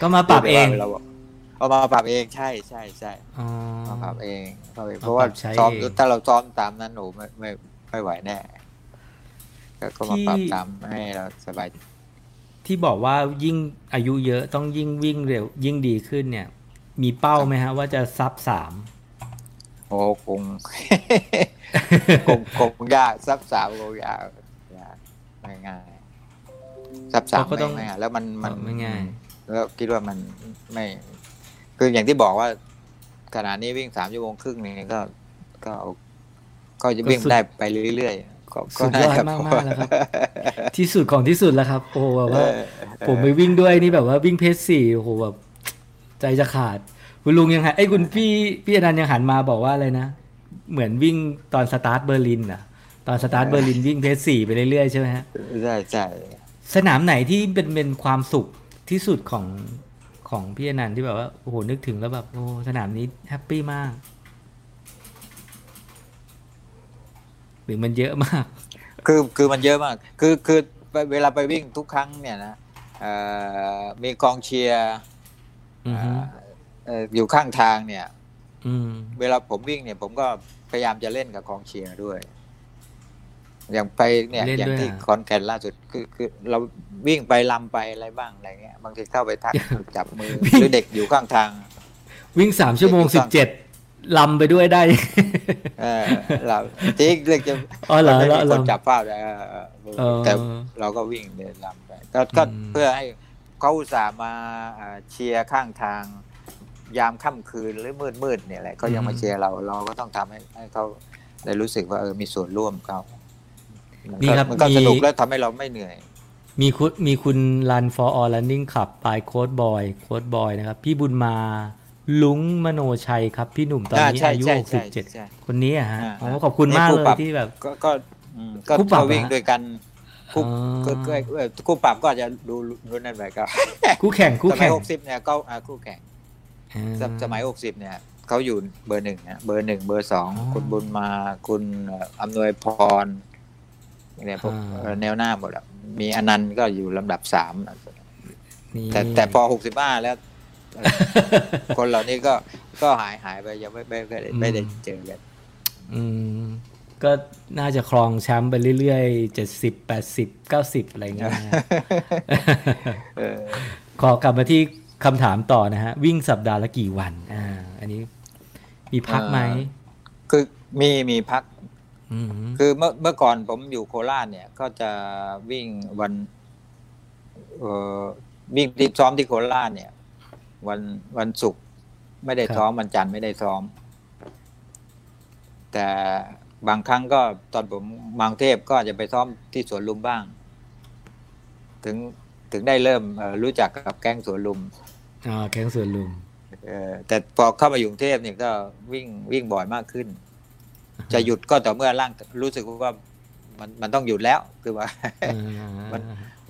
ก็มาปรับเองเราเอามาปรับเองใช่ใช่ใช่อ๋อมาปรับเองปรับเองมาเพราะว่าปรับใช้ซ้อมเองถ้าเราซ้อมตามนั้นโอ้ไม่ไม่ไม่ไหวแน่ก็ก็มาที่ปรับตามให้เราสบาย ที่บอกว่ายิ่งอายุเยอะต้องยิ่งวิ่งเร็ว ยิ่งดีขึ้นเนี่ย มีเป้าไหมฮะ ว่าจะซับสามโอ้คงคงคงยากซับสามคงยากยากไม่ง่าย ซับสามก็ไม่ต้องง่ายแล้วมันมันไม่ง่ายแล้วคิดว่ามันไม่ คืออย่างที่บอกว่าขณะนี้วิ่งสามชั่วโมงครึ่งนี่ก็ก็เอาก็จะวิ่งได้ไปเรื่อยๆก็ก็สุดยอดน่จะมากๆแล้วครับ ที่สุดของที่สุดแล้วครับ โอ้แบบว่าเออผมไปวิ่งด้วยนี่แบบว่าวิ่ง pace สี่โอ้โหแบบใจจะขาด คุณลุงยังหันไอ้ยคุณพี่พี่อนันต์ยังหันมาบอกว่าอะไรนะ เหมือนวิ่งตอนสตาร์ทเบอร์ลินอะตอนสตาร์ทเบอร์ลินวิ่ง pace สี่ไปเรื่อยๆใช่ไหมฮะใช่ใช่ สนามไหนที่เป็นเป็นความสุขที่สุดของของพี่อนันต์ที่แบบว่าโอ้โหนึกถึงแล้วแบบโอ้สนามนี้แฮปปี้มาก หรือมันเยอะมาก คือคือมันเยอะมาก คือคือเวลาไปวิ่งทุกครั้งเนี่ยนะเอ่อมีกองเชียร์อือฮึเอ่ออยู่ข้างทางเนี่ยอืมเวลาผมวิ่งเนี่ย ผมก็พยายามจะเล่นกับกองเชียร์ด้วย อย่างไปเนี่ยเล่นอย่างด้วยที่อะคอนแกนล่าสุดคือคือเราวิ่งไปลำไปอะไรบ้างอะไรเงี้ยบางทีเข้าไปทักจับมือหรือเด็กอยู่ข้างทาง วิ่งสามชั่วโมงถูสิกบต้เจ็อดงลำไปด้วยได้ เออเราจริงเรื่องจะอ๋อเหรอไม่เหรอมีเหรคอนจับเป้าได้เออเออเออแต่เราก็วิ่งเดินลำไปก็ก็อืมเพื่อให้เขาอุตส่าห์มาอ่าเชียร์ข้างทางยามค่ำคืนหรือมืดมืดๆเนี่ยแหละเขายังมาเชียร์เราเราก็ต้องทำให้ให้เขาได้รู้สึกว่าเออมีส่วนร่วมเขา มันนี่ก็ครับมันก็มีสนุกแล้วทำให้เราไม่เหนื่อย มีคุณมีคุณ Run for All Running Club by Coach Boy Coach Boy นะครับ พี่บุญมาลุงมโนชัยครับ พี่หนุ่มตอนนี้ใช่อายุใช่หกสิใช่บเจ็ดใช่คนนี้อะฮะอ่าอ๋อขอบคุณมากนี่เลผู้ปรัยบที่แบบ ก็ก็อืมก็คู่ปรับก็วิ่งเหรอฮะด้วยกันคู่อ๋อก็ก็เอ่อคู่ปรับก็อาจจะดูรุ่นนั้นไปก็คู่แข่งคู่สมัแข่ยงหกสิบเนี่ยก็อ่าคู่แข่งอ่าสมสมัยหกสิบเนี่ยเขาอยู่เบอร์หนึ่งนะเบอร์หนึ่งเบอร์สองอ๋อคุณบุญมาคุณเอ่ออำนวยพร เนี่ยพวกอ่าเอ่อแนวหน้าหมดอะมีอนันต์ก็อยู่ลำดับสามนี่แต่แต่พอหกสิบห้าแล้วเอ่อคนเหล่านี้ก็ก็หายหายไปยังไม่ไม่ไม่ได้ไม่ได้เจอกันอืมก็น่าจะครองแชมป์ไปเรื่อยๆเจ็ดสิบแปดสิบเก้าสิบอะไรเงี้ยนะฮะเออขอกลับมาที่คำถามต่อนะฮะ วิ่งสัปดาห์ละกี่วัน อ่า อันนี้ มีพักไหมคือมีมีพักอืม คือเมื่อเมื่อก่อนผมอยู่โคราชเนี่ย ก็จะวิ่งวันเอ่อวิ่งที่ซ้อมที่โคราชเนี่ย วันวันศุกร์ไม่ได้ซ้อมวันจันทร์ไม่ได้ซ้อม แต่บางครั้งก็ตอนผมมากรุงเทพก็อาจจะไปซ้อมที่สวนลุมบ้าง ถึงถึงได้เริ่มเอ่อรู้จักกับแก๊งสวนลุมอ่าแข้งส่วนลุมเออแต่พอเข้ามาอยู่กรุงเทพเนี่ยก็วิ่งวิ่งบ่อยมากขึ้น จะหยุดก็ต่อเมื่อร่างรู้สึกว่ามันมันต้องหยุดแล้วคือว่าอ่ามัน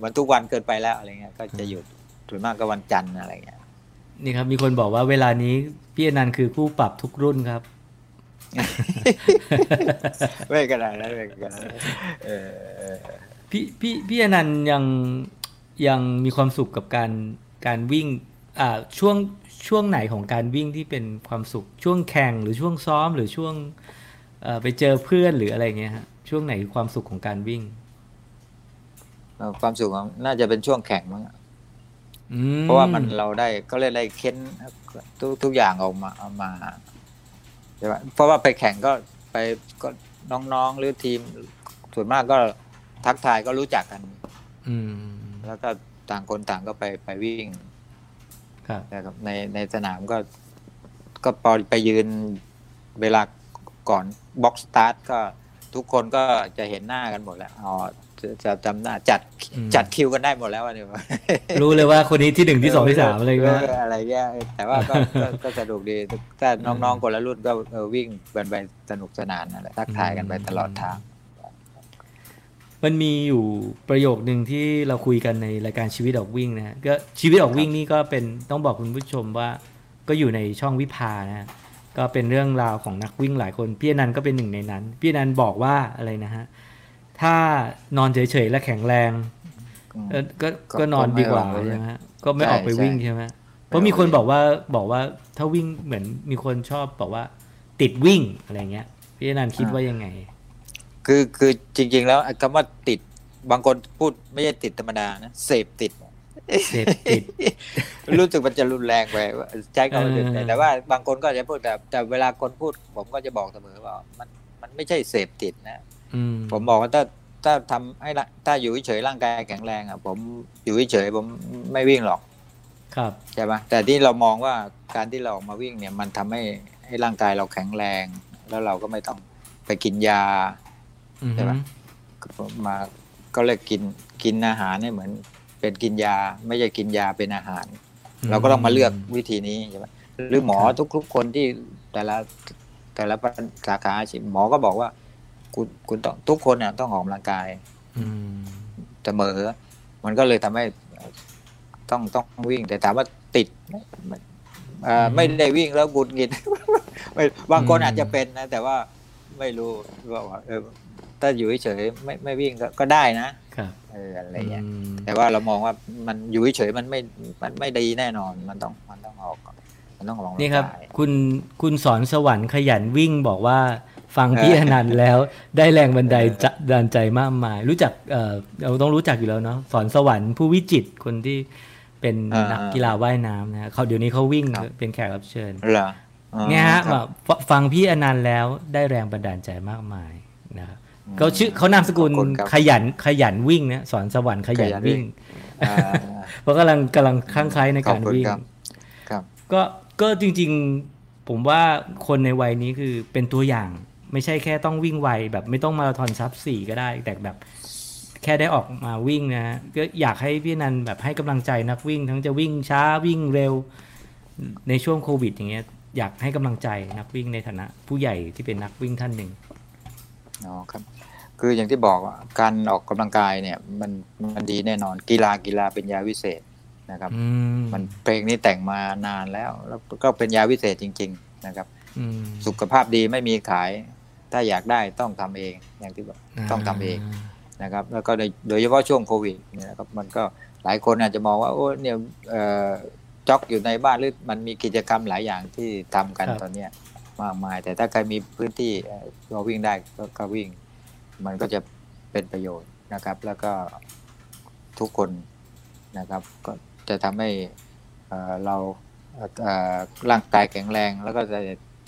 มันทุกวันเกินไปแล้วอะไรเงี้ยก็จะหยุดส่วนมากก็วันจันทร์อะไรเงี้ยนี่ครับมีคนบอกว่าเวลานี้พี่อนันต์คือผู้ปรับทุกรุ่นครับไม่กระดาษนั้นไม่กระดาษนั้นเออเออพี่พี่พี่อนันต์ยังยังมีความสุขกับการการวิ่งอ่าช่วงช่วงไหนของการวิ่งที่เป็นความสุขช่วงแข่งหรือช่วงซ้อมหรือช่วงเอ่อ ไปเจอเพื่อนหรืออะไรเงี้ยฮะช่วงไหนคือความสุขของการวิ่งเออความสุขของน่าจะเป็นช่วงแข่งมั้งอืมเพราะว่ามันเราได้ก็เลยได้เค้นทุกทุกอย่างออกมาเอามาใช่ไหมเพราะว่าไปแข่งก็ไปก็น้องๆหรือทีมส่วนมากก็ทักทายก็รู้จักกัน อืม แล้วก็ต่างคนต่างก็ไปไปวิ่งครับนะครับในในสนามก็ก็พอไปยืนเวลาก่อน block start ก็ทุกคนก็จะเห็นหน้ากันหมดแล้วอ๋อจะจะจำหน้าจัดอืมจัดคิวกันได้หมดแล้วอันนี้รู้เลยว่าคนนี้ที่หนึ่งที่สองที่สามอะไรเงี้ยเอะไรเงี้ยแต่ว่าก็ก็ก็สนุกดีถ้าน้องๆคนละรุ่นก็เออวิ่งกันไปสนุกสนานอะไรทักทายกันไปตลอดทาง มันมีอยู่ประโยคหนึ่งที่เราคุยกันในรายการชีวิตออกวิ่งนะฮะก็ชีวิตออกวิ่งนี่ก็เป็นต้องบอกคุณผู้ชมว่า ก็อยู่ในช่องวิภานะฮะ ก็เป็นเรื่องราวของนักวิ่งหลายคน พี่อนันต์ก็เป็นหนึ่งในนั้น พี่อนันต์บอกว่าอะไรนะฮะ ถ้านอนเฉยๆและแข็งแรงอืมเออก็ก็ก็นอนดีกว่าก็ไม่ออกไปใช่ไหมฮะก็ไม่ออกไปใช่วิ่งใช่ใช่ไหมเพราะมีคนบอกว่าบอกว่าถ้าวิ่งเหมือนมีคนชอบบอกว่า ติดวิ่งอะไรเงี้ย พี่อนันต์คิดว่ายังไง คือคือจริง ๆ แล้วไอ้คำว่าติดบางคนพูดไม่ใช่ติดธรรมดานะเสพติด เสพติดรู้สึกมันจะรุนแรงไปว่าใช้คำว่าติดเออแต่ว่าบางคนก็จะพูดแต่แต่เวลาคนพูด ผมก็จะบอกเสมอว่ามันมันไม่ใช่เสพติดนะอืมผมบอกว่าถ้าถ้าทำให้ร่างถ้าอยู่เฉยๆร่างกายแข็งแรงอะ ผมอยู่เฉยๆผมไม่วิ่งหรอก ครับใช่ปะแต่ที่เรามองว่าการที่เราออกมาวิ่งเนี่ย มันทำให้ให้ร่างกายเราแข็งแรง แล้วเราก็ไม่ต้องไปกินยาอือใช่ฮึปะมาก็เลยกินกินอาหารเนี่ยเหมือน เป็นกินยาไม่ใช่กินยาเป็นอาหาร เราก็ต้องมาเลือกวิธีนี้ใช่ไหมหรือหมอทุกๆคนที่แต่ละแต่ละสาขาอาชีพหมอก็บอกว่า คุณคุณต้องทุกคนเนี่ยต้องออกกำลังกายอืมเสมอ มันก็เลยทำให้ต้องต้องวิ่ง แต่ถามว่าติดไหมเอ่อไม่ได้วิ่งแล้วบุญงิดไม่บางคนอาจจะเป็นนะ แต่ว่าไม่รู้ว่าเออ ถ้าอยู่เฉยๆไม่ไม่วิ่งก็ก็ได้นะครับเอออะไรเงี้ยอืมแต่ว่าเรามองว่ามันอยู่เฉยๆมันไม่มันไม่ดีแน่นอนมันต้องมันต้องออกก่อนมันต้องออกกำลังนี่ครับกายคุณคุณสอนสวรรค์ขยันวิ่งบอกว่าฟังพี่เอออนันต์แล้วได้แรงบันไดเออจะดันใจมากมาย รู้จักเออเราต้องรู้จักอยู่แล้วเนาะสอนสวรรค์ผู้วิจิตรคนที่เป็นนักกีฬาว่ายน้ำนะเขาเดี๋ยวนี้เขาวิ่งเป็นแขกรับเชิญเหรออ๋อเนี่ยฮะคแบรับบฟฟังพี่อนันต์แล้วได้แรงบันดาลใจมากมายนะครับ เขาชื่อเขานามสกุลขอบคุณครับขยันขยันวิ่งนะสอนสวรรค์ขยันขยันวิ่วิ่งงอ่าเพราะกำลังกำลังคลั่งไคล้ในการขอบคุณวิ่งครับครับก็ก็จริง ๆผมว่าคนในวัยนี้คือเป็นตัวอย่างไม่ใช่แค่ต้องวิ่งไวแบบไม่ต้องมาราธอนซับสี่ก็ได้ แต่แบบแค่ได้ออกมาวิ่งนะก็อยากให้พี่นันแบบให้กำลังใจนักวิ่ง ทั้งจะวิ่งช้าวิ่งเร็ว ในช่วงโควิด อย่างเงี้ย อยากให้กำลังใจนักวิ่งในฐานะ ผู้ใหญ่ที่เป็นนักวิ่งท่านหนึ่งอ๋อครับ คืออย่างที่บอกอะการออกกำลังกายเนี่ย มันมันดีแน่นอนกีฬากีฬาเป็นยาวิเศษนะครับอืมมันเพลงนี้แต่งมานานแล้ว แล้วก็เป็นยาวิเศษจริง ๆ นะครับอืมสุขภาพดีไม่มีขาย ถ้าอยากได้ต้องทำเองอย่างที่บอกต้องทำเองนะครับ แล้วก็โดยโดยเฉพาะช่วงโควิดเนี่ยนะครับมันก็หลายคนอาจจะมองว่าโอ้เนี่ยเอ่อจ็อกอยู่ในบ้านหรือมันมีกิจกรรมหลายอย่างที่ทำกันครับตอนเนี้ยมากมาย แต่ถ้าใครมีพื้นที่เอ่อก็วิ่งได้ก็ก็วิ่ง มันก็จะเป็นประโยชน์นะครับ แล้วก็ทุกคนนะครับก็จะทำให้เอ่อเราเอ่อร่างกายแข็งแรง แล้วก็จะ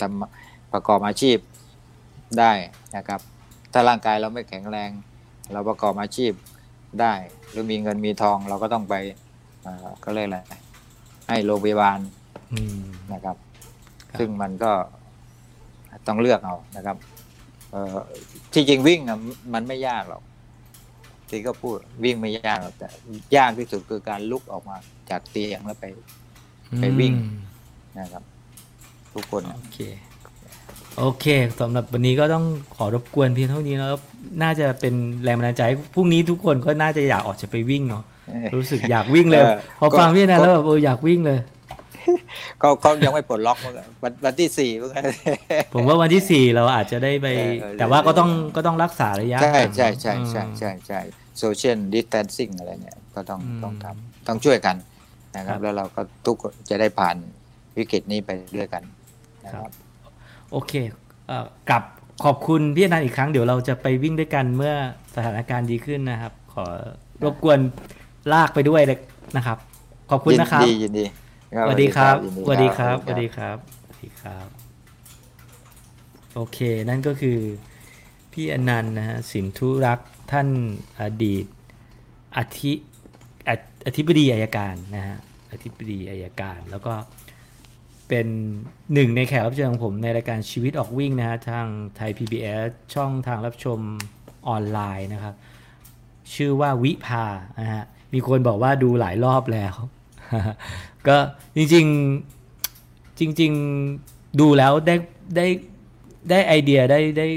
ทำประกอบอาชีพได้นะครับ ถ้าร่างกายเราไม่แข็งแรง เราประกอบอาชีพได้ หรือมีเงินมีทองเราก็ต้องไปเอ่อก็เรียกอะไรให้โรงพยาบาลอืมนะครับครับ ซึ่งมันก็ต้องเลือกเอานะครับเอ่อ ที่จริงวิ่งอะมันไม่ยากหรอกที่ก็พูดวิ่งไม่ยากหรอกแต่ ยากที่สุดคือการลุกออกมาจากเตียงแล้วไป ไปวิ่งอืมนะครับ ทุกคนอะโอเคโอเคสำหรับวันนี้ก็ต้องขอรบกวนเพียงเท่านี้แล้วน่าจะเป็นแรงบันดาลใจให้พรุ่งนี้ทุกคนก็น่าจะอยากออกจะไปวิ่งเนาะรู้สึกอยากวิ่งเลยเออพอฟังก็พี่นะก็แล้วแบบเอออยากวิ่งเลย ก็ก็ยังไม่ปลดล็อกเมื่อกี้วันวันที่สี่เมื่อกี้ผมว่าวันที่สี่เราอาจจะได้ไปเออเออแต่ว่าก็ต้องก็ต้องรักษาระยะใช่ห่างใช่ใช่ใช่อืมใช่ใช่ social distancing อะไรเนี่ยก็ต้องอืมต้องทำต้องช่วยกันนะครัครับบแล้วเราก็ทุกคนจะได้ผ่านวิกฤตนี้ไปด้วยกันนะครับ โอเคเอ่อกราบขอบคุณพี่อนันต์อีกครั้งเดี๋ยวเราจะไปวิ่งด้วยกันเมื่อสถานการณ์ดีขึ้นนะครับ ขอรบกวนลากไปด้วยเลยนะครับ ขอบคุณนะครับยินดียินดี สวัสดีครับยินสวัสดีครับสสวัวัสสดีดีครับสวัสดีครับ โอเค นั่นก็คือพี่อนันต์นะฮะสินทุรักษ์ท่านอดีตอธิออธิบดีอายการนะฮะอธิบดีอายการ แล้วก็เป็นหนึ่งในแขกรับเชิญของผมในรายการชีวิตออกวิ่งนะฮะทางไทย PBS ช่องทางรับชมออนไลน์นะครับ ชื่อว่าวิภานะฮะมีคนบอกว่าดูหลายรอบแล้ว ก็จริงๆจริง ๆดูแล้วได้ได้ได้ไอเดียได้ได้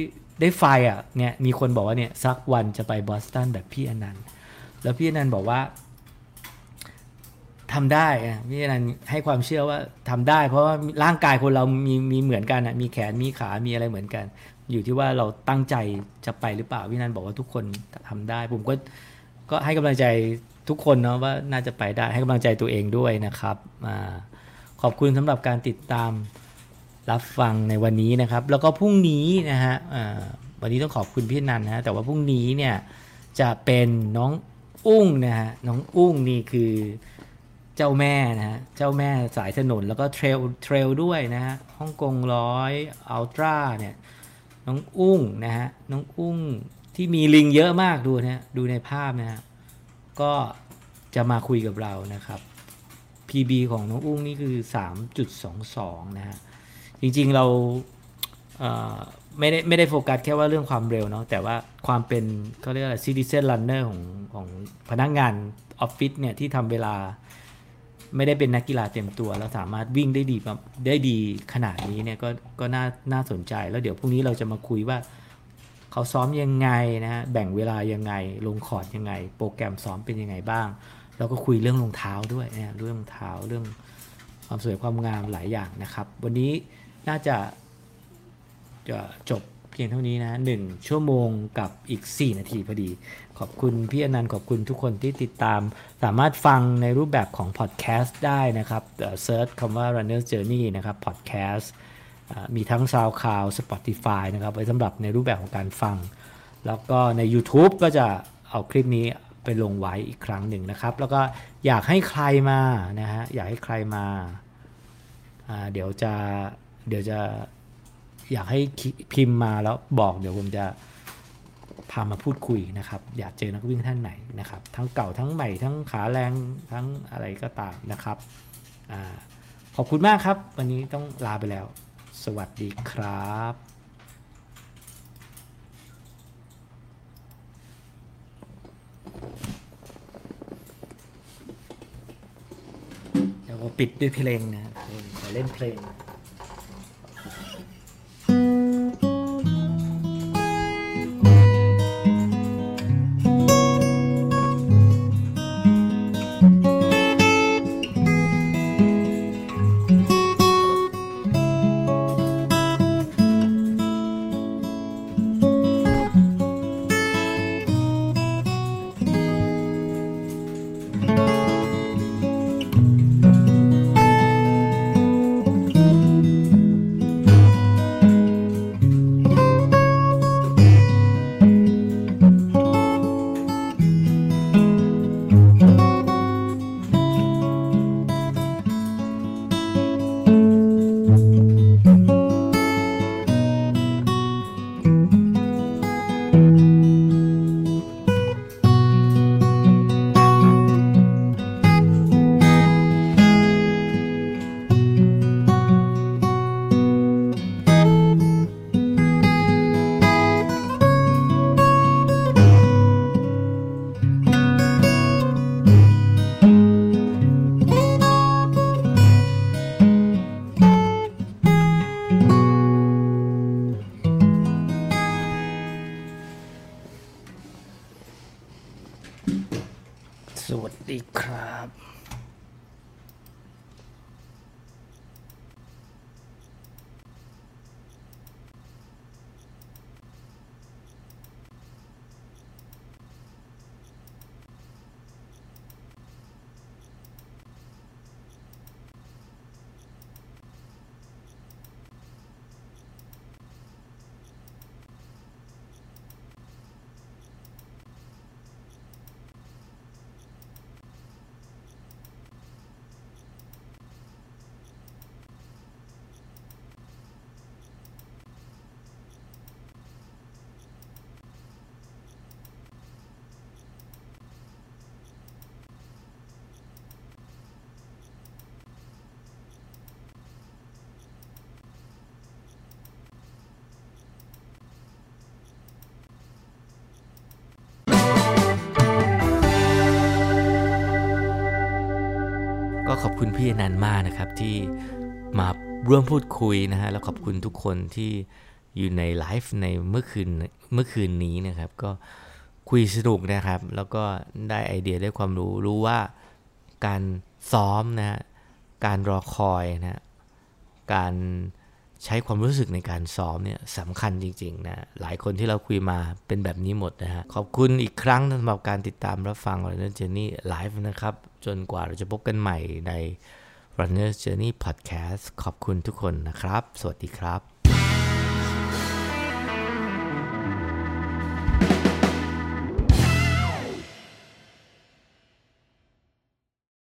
ได้ไฟอะเนี่ยมีคนบอกว่าเนี่ยสักวันจะไปบอสตันแบบพี่อนันต์แล้วพี่อนันต์บอกว่าทำได้พี่อนันต์ให้ความเชื่อว่าทำได้ เพราะว่าร่างกายคนเรามีมีเหมือนกันอะมีแขนมีขามีอะไรเหมือนกัน อยู่ที่ว่าเราตั้งใจจะไปหรือเปล่าพี่อนันต์บอกว่าทุกคนทำได้ ผมก็ก็ให้กำลังใจ ทุกคนเนาะว่าน่าจะไปได้ให้กำลังใจตัวเองด้วยนะครับอขอบคุณสำหรับการติดตามรับฟังในวันนี้นะครับ แล้วก็พรุ่งนี้นะฮะวันนี้ต้องขอบคุณพี่นันนะแต่ว่าพรุ่งนี้เนี่ยจะเป็นน้องอุ้งนะฮะน้องอุ้งนี่คือเจ้าแม่นะฮะเจ้าแม่สายถนนแล้วก็ trail trail ด้วยนะฮะฮ่องกงร้อย ultra เนี่ยน้องอุ้งนะฮะน้องอุ้งที่มีลิงเยอะมากดูนะฮะดูในภาพนะฮะ ก็จะมาคุยกับเรานะครับ PB ของน้องอุ้งนี่คือ 3.22 นะฮะ จริงๆเราไม่ได้ไม่ได้โฟกัสแค่ว่าเรื่องความเร็วเนาะ แต่ว่าความเป็นเขาเรียกอะไร citizen runner ของของพนักงานออฟฟิศเนี่ยที่ทำเวลาไม่ได้เป็นนักกีฬาเต็มตัวแล้วสามารถวิ่งได้ดีได้ดีขนาดนี้เนี่ยก็ก็น่าน่าสนใจแล้วเดี๋ยวพรุ่งนี้เราจะมาคุยว่า เขาซ้อมยังไงนะฮะแบ่งเวลายังไง ลงคอร์ดยังไง โปรแกรมซ้อมเป็นยังไงบ้าง แล้วก็คุยเรื่องรองเท้าด้วยนะเรื่องรองเท้าเรื่องความสวยความงามหลายอย่างนะครับ วันนี้น่าจะจะจบเพียงเท่านี้นะหนึ่งชั่วโมงกับอีก 4 นาทีพอดี ขอบคุณพี่อนันต์ขอบคุณทุกคนที่ติดตาม สามารถฟังในรูปแบบของพอดแคสต์ได้นะครับเซิร์ชคำว่า Runner's Journey นะครับพอดแคสต์ มีทั้ง SoundCloud Spotify นะครับ ไว้สำหรับในรูปแบบของการฟัง แล้วก็ใน YouTube ก็จะเอาคลิปนี้ไปลงไว้อีกครั้งหนึ่งนะครับ แล้วก็อยากให้ใครมานะฮะ อยากให้ใครมา เดี๋ยวจะ เดี๋ยวจะอยากให้พิมพ์มาแล้วบอกเดี๋ยวผมจะพามาพูดคุยนะครับ อยากเจอนักวิ่งท่านไหนนะครับ ทั้งเก่าทั้งใหม่ทั้งขาแรงทั้งอะไรก็ตามนะครับอขอบคุณมากครับ วันนี้ต้องลาไปแล้ว สวัสดีครับเดี๋ยวปิดด้วยเพลงนะขอเล่นเพลง คุณพี่นันมากนะครับที่มาร่วมพูดคุยนะฮะแล้วขอบคุณทุกคนที่อยู่ในไลฟ์ในเมื่อคืนเมื่อคืนนี้นะครับ ก็คุยสนุกนะครับ แล้วก็ได้ไอเดียได้ความรู้รู้ว่าการซ้อมนะฮะการรอคอยนะฮะการ ใช้ความรู้สึกในการซ้อมเนี่ยสำคัญจริงๆนะหลายคนที่เราคุยมาเป็นแบบนี้หมดนะฮะขอบคุณอีกครั้งสำหรับการติดตามรับฟัง Runner Journey Live นะครับ จนกว่าเราจะพบกันใหม่ใน Runner Journey Podcast ขอบคุณทุกคนนะครับ สวัสดีครับ